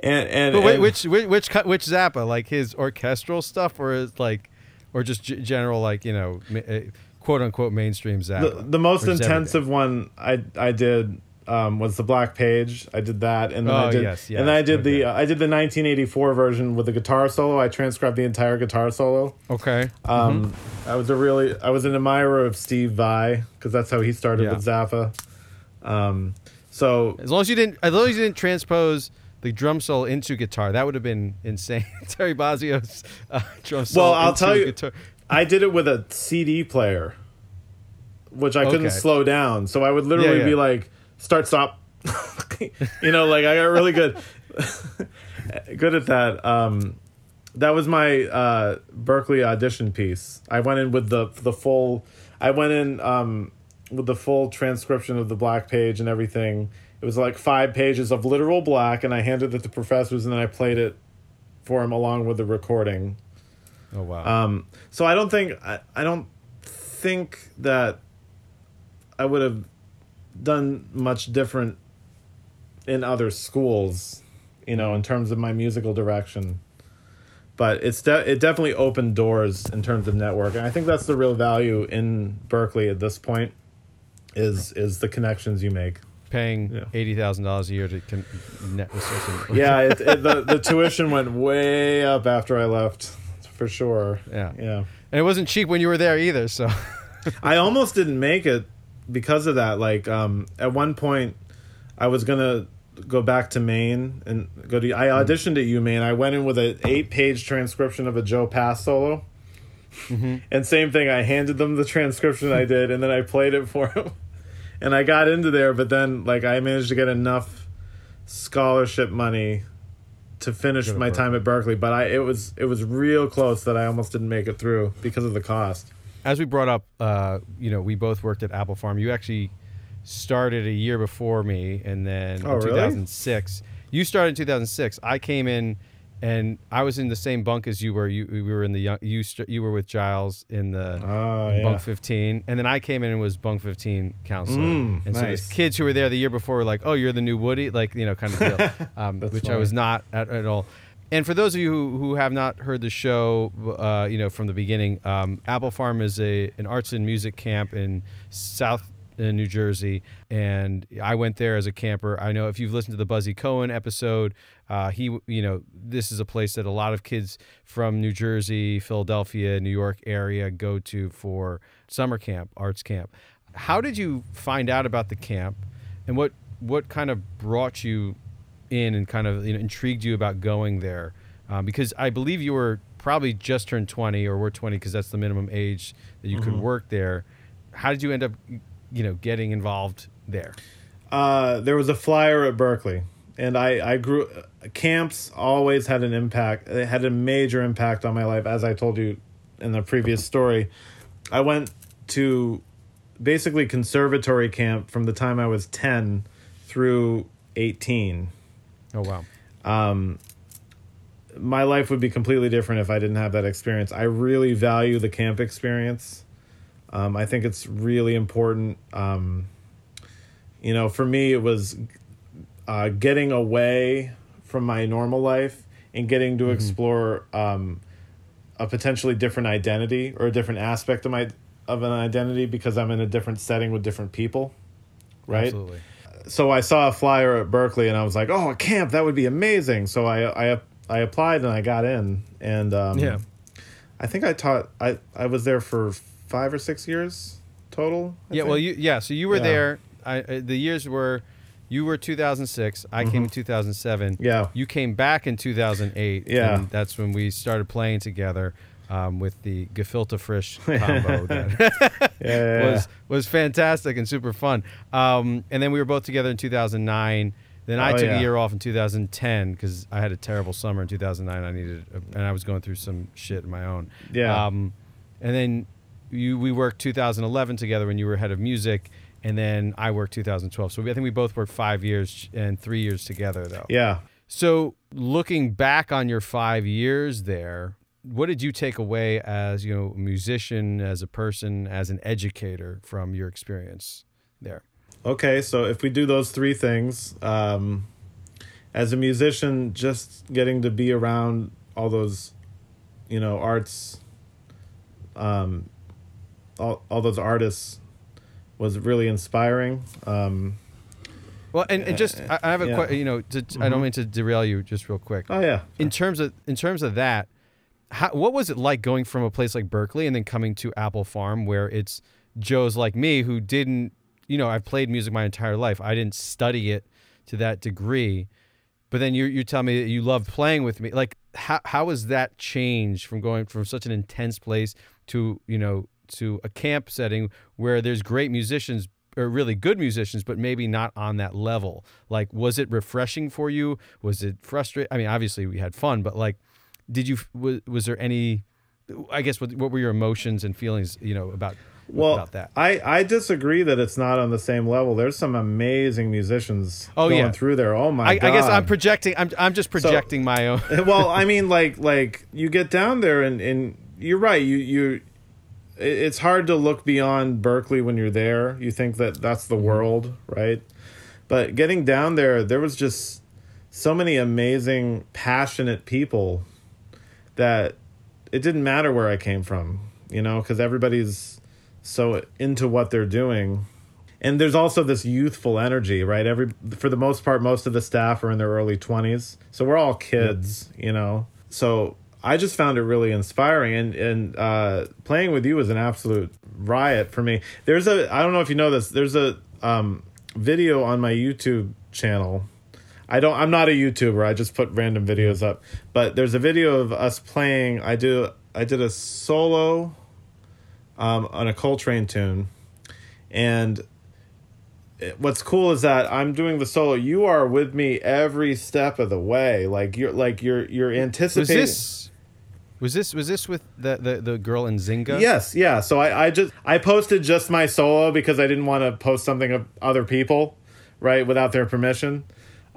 and and, But wait, and- which which which which Zappa? Like his orchestral stuff, or is like, or just g- general like you know, uh, quote unquote mainstream Zappa? the, the most intensive one I I did um, was the Black Page. I did that, and then Oh, I did yes, yes, and then I did okay. the uh, I did the 1984 version with the guitar solo. I transcribed the entire guitar solo. Okay. Um, I was a really I was an admirer of Steve Vai because that's how he started Yeah. with Zappa. Um, so As long as you didn't, as long as you didn't transpose the drum solo into guitar, that would have been insane. *laughs* Terry Bozzio's uh, drum solo. Well, I'll tell you- guitar. I did it with a CD player, which I couldn't Okay. slow down. So I would literally Yeah, be like, start, stop. *laughs* you know, like I got really good, *laughs* good at that. Um, that was my uh, Berklee audition piece. I went in with the the full. I went in um, with the full transcription of the black page and everything. It was like five pages of literal black, and I handed it to professors, and then I played it for him along with the recording. Oh wow. Um, so I don't think I, I don't think that I would have done much different in other schools, you know, in terms of my musical direction. but it's de- it definitely opened doors in terms of networking. I think that's the real value in Berklee at this point is is the connections you make. Paying Yeah. eighty thousand dollars a year to con- net with Yeah, *laughs* it, it, the the tuition went way up after I left, for sure. Yeah. yeah. and it wasn't cheap when you were there either. So I almost didn't make it because of that. Like um, at one point, I was gonna go back to Maine and go to. I auditioned at UMaine. I went in with an eight-page transcription of a Joe Pass solo, and same thing. I handed them the transcription I did, and then I played it for *laughs* them, and I got into there. But then, like, I managed to get enough scholarship money to finish my time at Berklee. But I it was it was real close that I almost didn't make it through because of the cost. As we brought up, uh, you know, we both worked at Appel Farm. You actually started a year before me, and then Oh, in really? 2006, you started in 2006. I came in, and I was in the same bunk as you were. You we were in the young, you st- you were with Giles in the Oh, yeah. bunk 15, and then I came in and was bunk 15 counselor. Mm, and so nice. the kids who were there the year before were like, "Oh, you're the new Woody," like you know, kind of deal, *laughs* um, which I was not at, at all. And for those of you who, who have not heard the show, uh, you know from the beginning, um, Appel Farm is a an arts and music camp in South uh, New Jersey, and I went there as a camper. I know if you've listened to the Buzzy Cohen episode, uh, he you know this is a place that a lot of kids from New Jersey, Philadelphia, New York area go to for summer camp, arts camp. How did you find out about the camp, and what what kind of brought you in and kind of you know, intrigued you about going there? Um, because I believe you were probably just turned 20 or were 20 because that's the minimum age that you could work there. How did you end up, you know, getting involved there? uh, there was a flyer at Berklee, and I I grew camps always had an impact. It had a major impact on my life, as I told you in the previous story. I went to basically conservatory camp from the time I was ten through eighteen. Oh wow. My life would be completely different if I didn't have that experience. I really value the camp experience. Um, I think it's really important. Um, you know, for me, it was uh, getting away from my normal life and getting to explore um, a potentially different identity or a different aspect of my of an identity because I'm in a different setting with different people. Right. Absolutely. So I saw a flyer at Berklee and I was like, "Oh, a camp that would be amazing." So I I I applied and I got in and um, Yeah. I think I taught I I was there for five or six years total. I Yeah. Well, you yeah. So you were Yeah. there. I, uh, the years were, you were 2006. I came in 2007. Mm-hmm. Yeah. You came back in 2008. Yeah. And that's when we started playing together. Um, with the gefilte frisch *laughs* combo that *laughs* yeah, was was fantastic and super fun. Um, and then we were both together in 2009. Then I Oh, took yeah. a year off in 2010 because I had a terrible summer in 2009. I needed, and I was going through some shit of my own. Yeah. Um, and then you we worked 2011 together when you were head of music, and then I worked 2012. So we, I think we both worked five years and three years together though. yeah. So looking back on your five years there, what did you take away as you know a musician, as a person, as an educator from your experience there? Okay, so if we do those three things, um, as a musician, just getting to be around all those, you know, arts, um, all all those artists, was really inspiring. Um, Well, and, and just I, I have a Yeah. que- you know to, I don't mean to derail you just real quick. oh yeah, in terms of in terms of that, how, what was it like going from a place like Berklee and then coming to Appel Farm, where it's Joe's like me who didn't, you know, I've played music my entire life. I didn't study it to that degree, but then you you tell me that you loved playing with me. Like, how how has that changed from going from such an intense place to you know to a camp setting where there's great musicians or really good musicians, but maybe not on that level. Like, was it refreshing for you? Was it frustrating? I mean, obviously we had fun, but like, did you was, was there any? I guess what what were your emotions and feelings? You know about well, about that. I I disagree that it's not on the same level. There's some amazing musicians Oh, going yeah. through there. Oh my I, I guess I'm projecting. I'm I'm just projecting my own. *laughs* well, I *laughs* mean, like, like you get down there, and and you're right. You you, it's hard to look beyond Berklee when you're there. You think that that's the mm-hmm. world, right? But getting down there, there was just so many amazing, passionate people that it didn't matter where I came from, you know, because everybody's so into what they're doing. And there's also this youthful energy, right? Every for the most part, most of the staff are in their early 20s, so we're all kids, you know. So I just found it really inspiring, and and uh, playing with you was an absolute riot for me. There's a I don't know if you know this. There's a um, video on my YouTube channel. I don't. I'm not a YouTuber. I just put random videos up. But there's a video of us playing. I do. I did a solo um, on a Coltrane tune, and it- what's cool is that I'm doing the solo. You are with me every step of the way. Like you're like you're you're Was anticipating. this was this was this with the the, the girl in Zynga? Yes, yeah. So I, I just I posted just my solo because I didn't want to post something of other people, right, without their permission.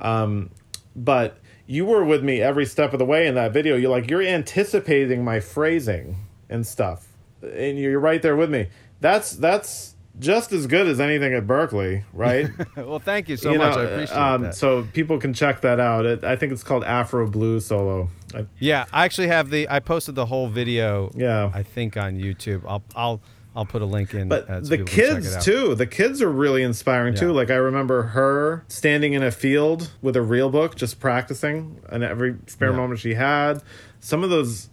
Um, but you were with me every step of the way in that video. You're like you're anticipating my phrasing and stuff, and you're right there with me. That's that's just as good as anything at Berklee, right? *laughs* well, thank you so You much. know, I appreciate um, that. So people can check that out. It, I think it's called Afro Blue Solo. I, yeah, I actually have the. I posted the whole video. Yeah. I think on YouTube. I'll I'll I'll put a link in. But uh, so the people can check it kids too. The kids are really inspiring too. Like I remember her standing in a field with a real book, just practicing, and every spare Yeah. moment she had. Some of those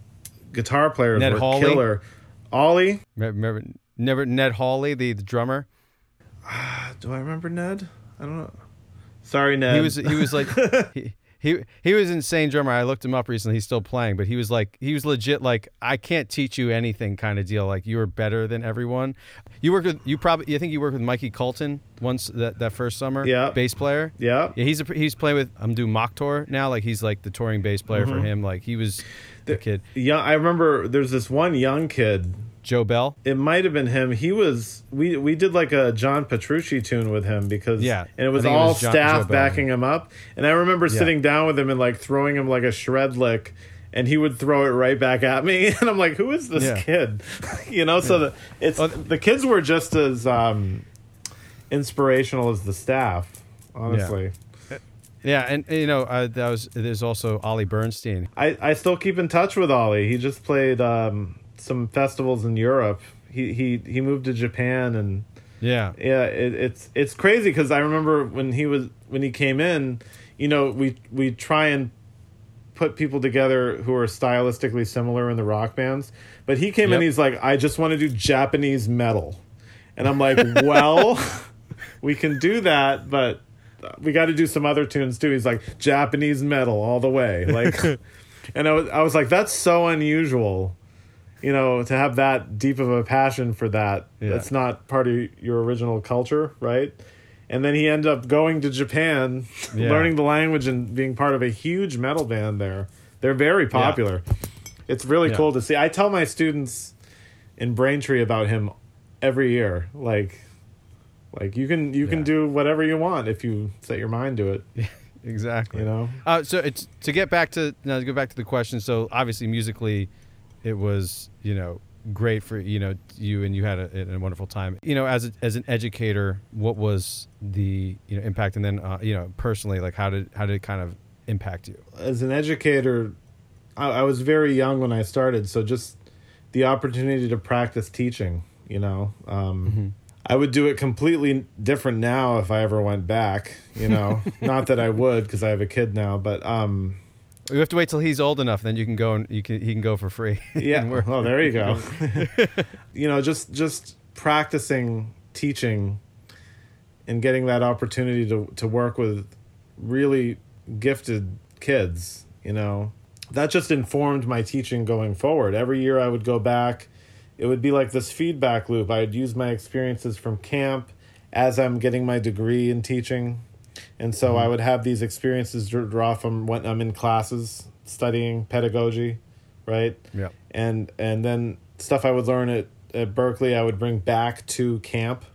guitar players Ned were Hawley? killer. Ollie, Remember, never Ned Hawley, the, the drummer. do I remember Ned? I don't know. Sorry, Ned. He was he was like *laughs* he, he he was insane drummer. I looked him up recently. He's still playing, but he was like he was legit like I can't teach you anything kind of deal. Like you were better than everyone. You worked with you probably you think you worked with Mikey Coltun once that, that first summer. Yeah. bass player. yeah. Yeah, he's a, he's playing with Mdou Moctar now. Like he's like the touring bass player Mm-hmm. for him. Like he was the kid Yeah, I remember. There's this one young kid. Joe Bell. It might have been him. He was. We we did like a John Petrucci tune with him because Yeah, and it was think it all was John- staff backing him up. And I remember sitting down with him and like throwing him like a shred lick, and he would throw it right back at me. *laughs* And I'm like, who is this Yeah. kid? *laughs* you know. So the it's the kids were just as um, inspirational as the staff. Honestly, Yeah, and you know uh, that was there's also Ollie Bernstein. I I still keep in touch with Ollie. He just played um, some festivals in Europe. He he he moved to Japan and. Yeah, yeah it, it's it's crazy because i remember when he was when he came in you know we we try and put people together who are stylistically similar in the rock bands but he came in he's like i just want to do japanese metal. And i'm like *laughs* well we can do that but we got to do some other tunes too. He's like japanese metal all the way. Like *laughs* and I was, I was like that's so unusual you know to have that deep of a passion for that Yeah. that's not part of your original culture right and then he ended up going to japan Yeah. learning the language and being part of a huge metal band there they're very popular it's really Yeah. cool to see i tell my students in braintree about him every year like like you can you can do whatever you want if you set your mind to it *laughs* exactly. you know Uh, so it's to get back to now to go back to the question. So obviously musically, it was you know great for you know you and you had a, a wonderful time. You know, as a, as an educator, what was the you know impact, and then uh, you know personally, like how did how did it kind of impact you? as an educator, I, I was very young when I started, so just the opportunity to practice teaching, you know. Um, I would do it completely different now if I ever went back, you know. *laughs* Not that I would because I have a kid now, but um, You have to wait till he's old enough, then you can go and you can he can go for free. *laughs* yeah. We're- Well, there you go. *laughs* *laughs* you know, just just practicing teaching and getting that opportunity to to work with really gifted kids, you know. That just informed my teaching going forward. Every year I would go back. It would be like this feedback loop. I'd use my experiences from camp as I'm getting my degree in teaching. And so I would have these experiences dr- draw from when I'm in classes studying pedagogy, right? Yeah. and and then stuff I would learn at, at Berklee I would bring back to camp.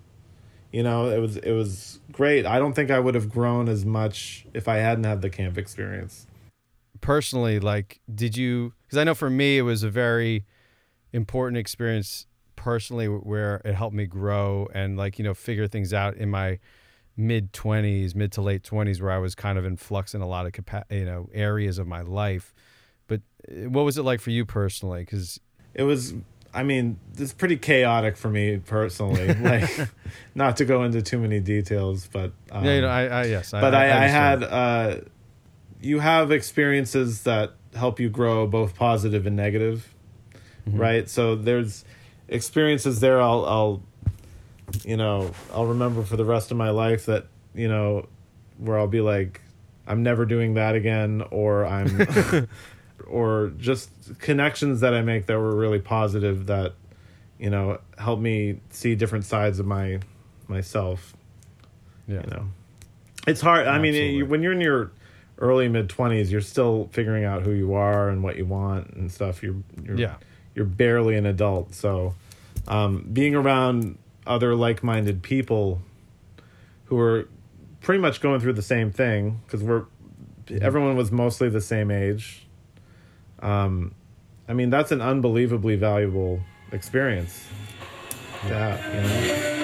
You know, it was it was great. I don't think I would have grown as much if I hadn't had the camp experience. personally like did you because i know for me it was a very important experience personally where it helped me grow and like you know figure things out in my mid 20s mid to late 20s where i was kind of in flux in a lot of capa- you know areas of my life but uh, what was it like for you personally? Because it was i mean it's pretty chaotic for me personally *laughs* like not to go into too many details but um, yeah, you know, I, I yes, but I, I, I, understand. had uh you have experiences that help you grow both positive and negative Mm-hmm. right so there's experiences there i'll i'll you know i'll remember for the rest of my life that you know where i'll be like i'm never doing that again or i'm *laughs* or just connections that i make that were really positive that you know help me see different sides of my myself. Yeah. you know? It's hard i mean you, when you're in your early mid 20s you're still figuring out who you are and what you want and stuff. You're you're Yeah. you're barely an adult. So um, being around other like-minded people who are pretty much going through the same thing because we're everyone was mostly the same age um, i mean that's an unbelievably valuable experience to have, you know?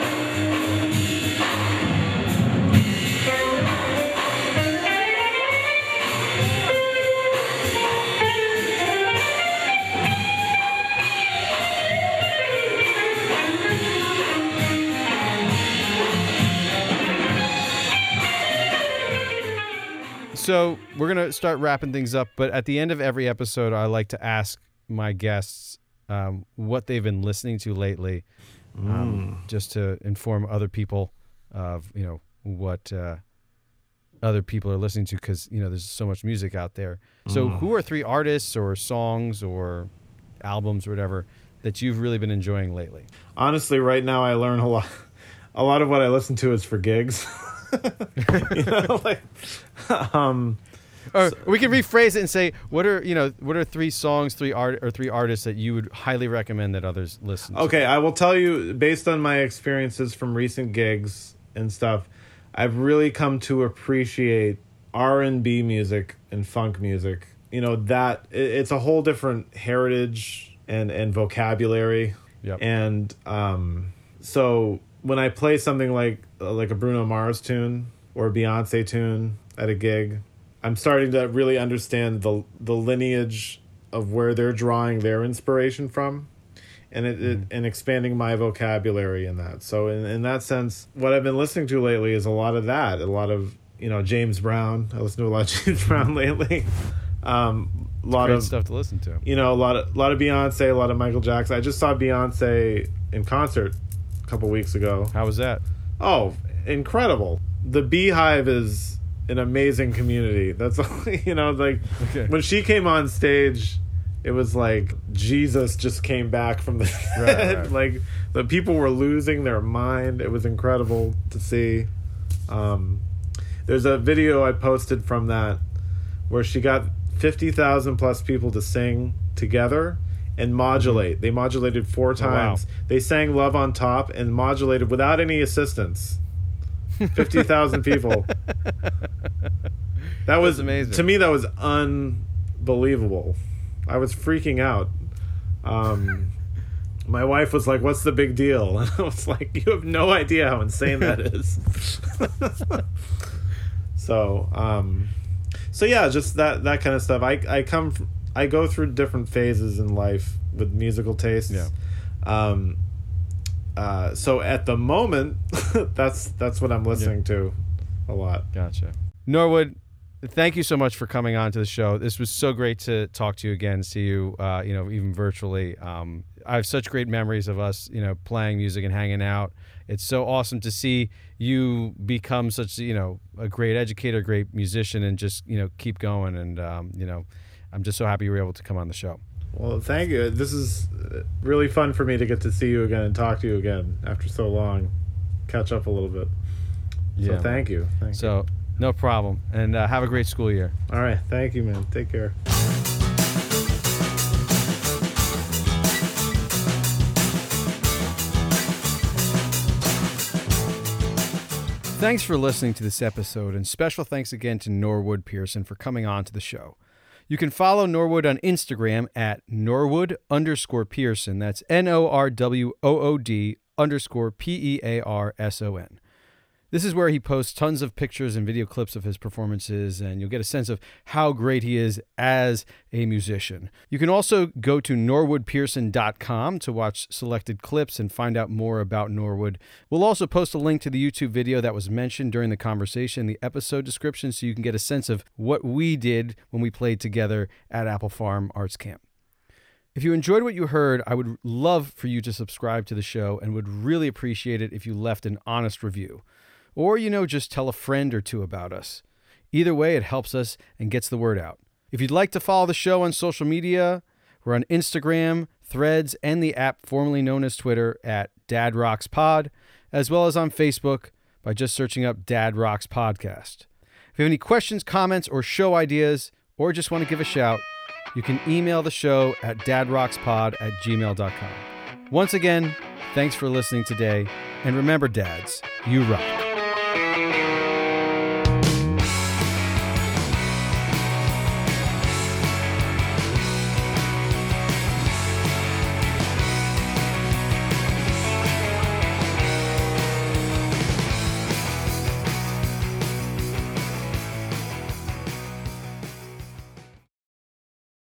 So we're gonna start wrapping things up, but at the end of every episode, I like to ask my guests um, what they've been listening to lately, um, just to inform other people of you know what uh, other people are listening to, because you know there's so much music out there. So, who are three artists or songs or albums or whatever that you've really been enjoying lately? honestly right now i learn a lot a lot of what i listen to is for gigs *laughs* *laughs* you know like um Or we can rephrase it and say, what are you know, what are three songs, three art, or three artists that you would highly recommend that others listen? to? okay i will tell you based on my experiences from recent gigs and stuff i've really come to appreciate r&b music and funk music you know that it, it's a whole different heritage and and vocabulary Yep. and um so when i play something like uh, like a bruno mars tune or a beyonce tune at a gig i'm starting to really understand the the lineage of where they're drawing their inspiration from and it, it and expanding my vocabulary in that so in, in that sense what i've been listening to lately is a lot of that a lot of you know james brown i listen to a lot of *laughs* james brown lately um a lot Great of stuff to listen to. you know a lot of a lot of Beyonce, a lot of Michael Jackson. I just saw Beyonce in concert couple weeks ago. How was that? Oh, incredible! The BeyHive is an amazing community. That's *laughs* you know like Okay. when she came on stage, it was like Jesus just came back from the Right, dead. right. *laughs* Like the people were losing their mind. It was incredible to see. Um, there's a video I posted from that where she got 50,000 plus people to sing together and modulate. They modulated four Mm-hmm. Oh, wow. times. They sang Love on Top and modulated without any assistance. *laughs* 50,000 people. That was amazing. To me, that was unbelievable. I was freaking out. Um, *laughs* my wife was like, "What's the big deal?" And *laughs* I was like, "You have no idea how insane that is." so, um, so yeah, just that that kind of stuff. I I come from, I go through different phases in life with musical tastes. Yeah. Um, uh, so at the moment, *laughs* that's that's what I'm listening to a lot. Gotcha. Norwood, thank you so much for coming on to the show. This was so great to talk to you again, see you, uh, you know, even virtually. Um, I have such great memories of us, you know, playing music and hanging out. It's so awesome to see you become such, you know, a great educator, great musician, and just, you know, keep going. And, um, you know, I'm just so happy you were able to come on the show. Well, thank you. This is uh, really fun for me to get to see you again and talk to you again after so long. Catch up a little bit. Yeah. So thank you. Thank So, no problem. And uh, have a great school year. All right. Thank you, man. Take care. Thanks for listening to this episode, and special thanks again to Norwood Pearson for coming on to the show. You can follow Norwood on Instagram at Norwood underscore Pearson. That's N O R W O O D underscore P E A R S O N. This is where he posts tons of pictures and video clips of his performances, and you'll get a sense of how great he is as a musician. You can also go to norwoodpearson.com to watch selected clips and find out more about Norwood. We'll also post a link to the YouTube video that was mentioned during the conversation in the episode description so you can get a sense of what we did when we played together at Appel Farm Arts Camp. If you enjoyed what you heard, I would love for you to subscribe to the show and would really appreciate it if you left an honest review. Or, you know, just tell a friend or two about us. Either way, it helps us and gets the word out. If you'd like to follow the show on social media, we're on Instagram, Threads, and the app formerly known as Twitter at Dad Rocks Pod, as well as on Facebook by just searching up Dad Rocks Podcast. If you have any questions, comments, or show ideas, or just want to give a shout, you can email the show at dadrockspod at gmail.com. Once again, thanks for listening today, and remember, dads, you rock.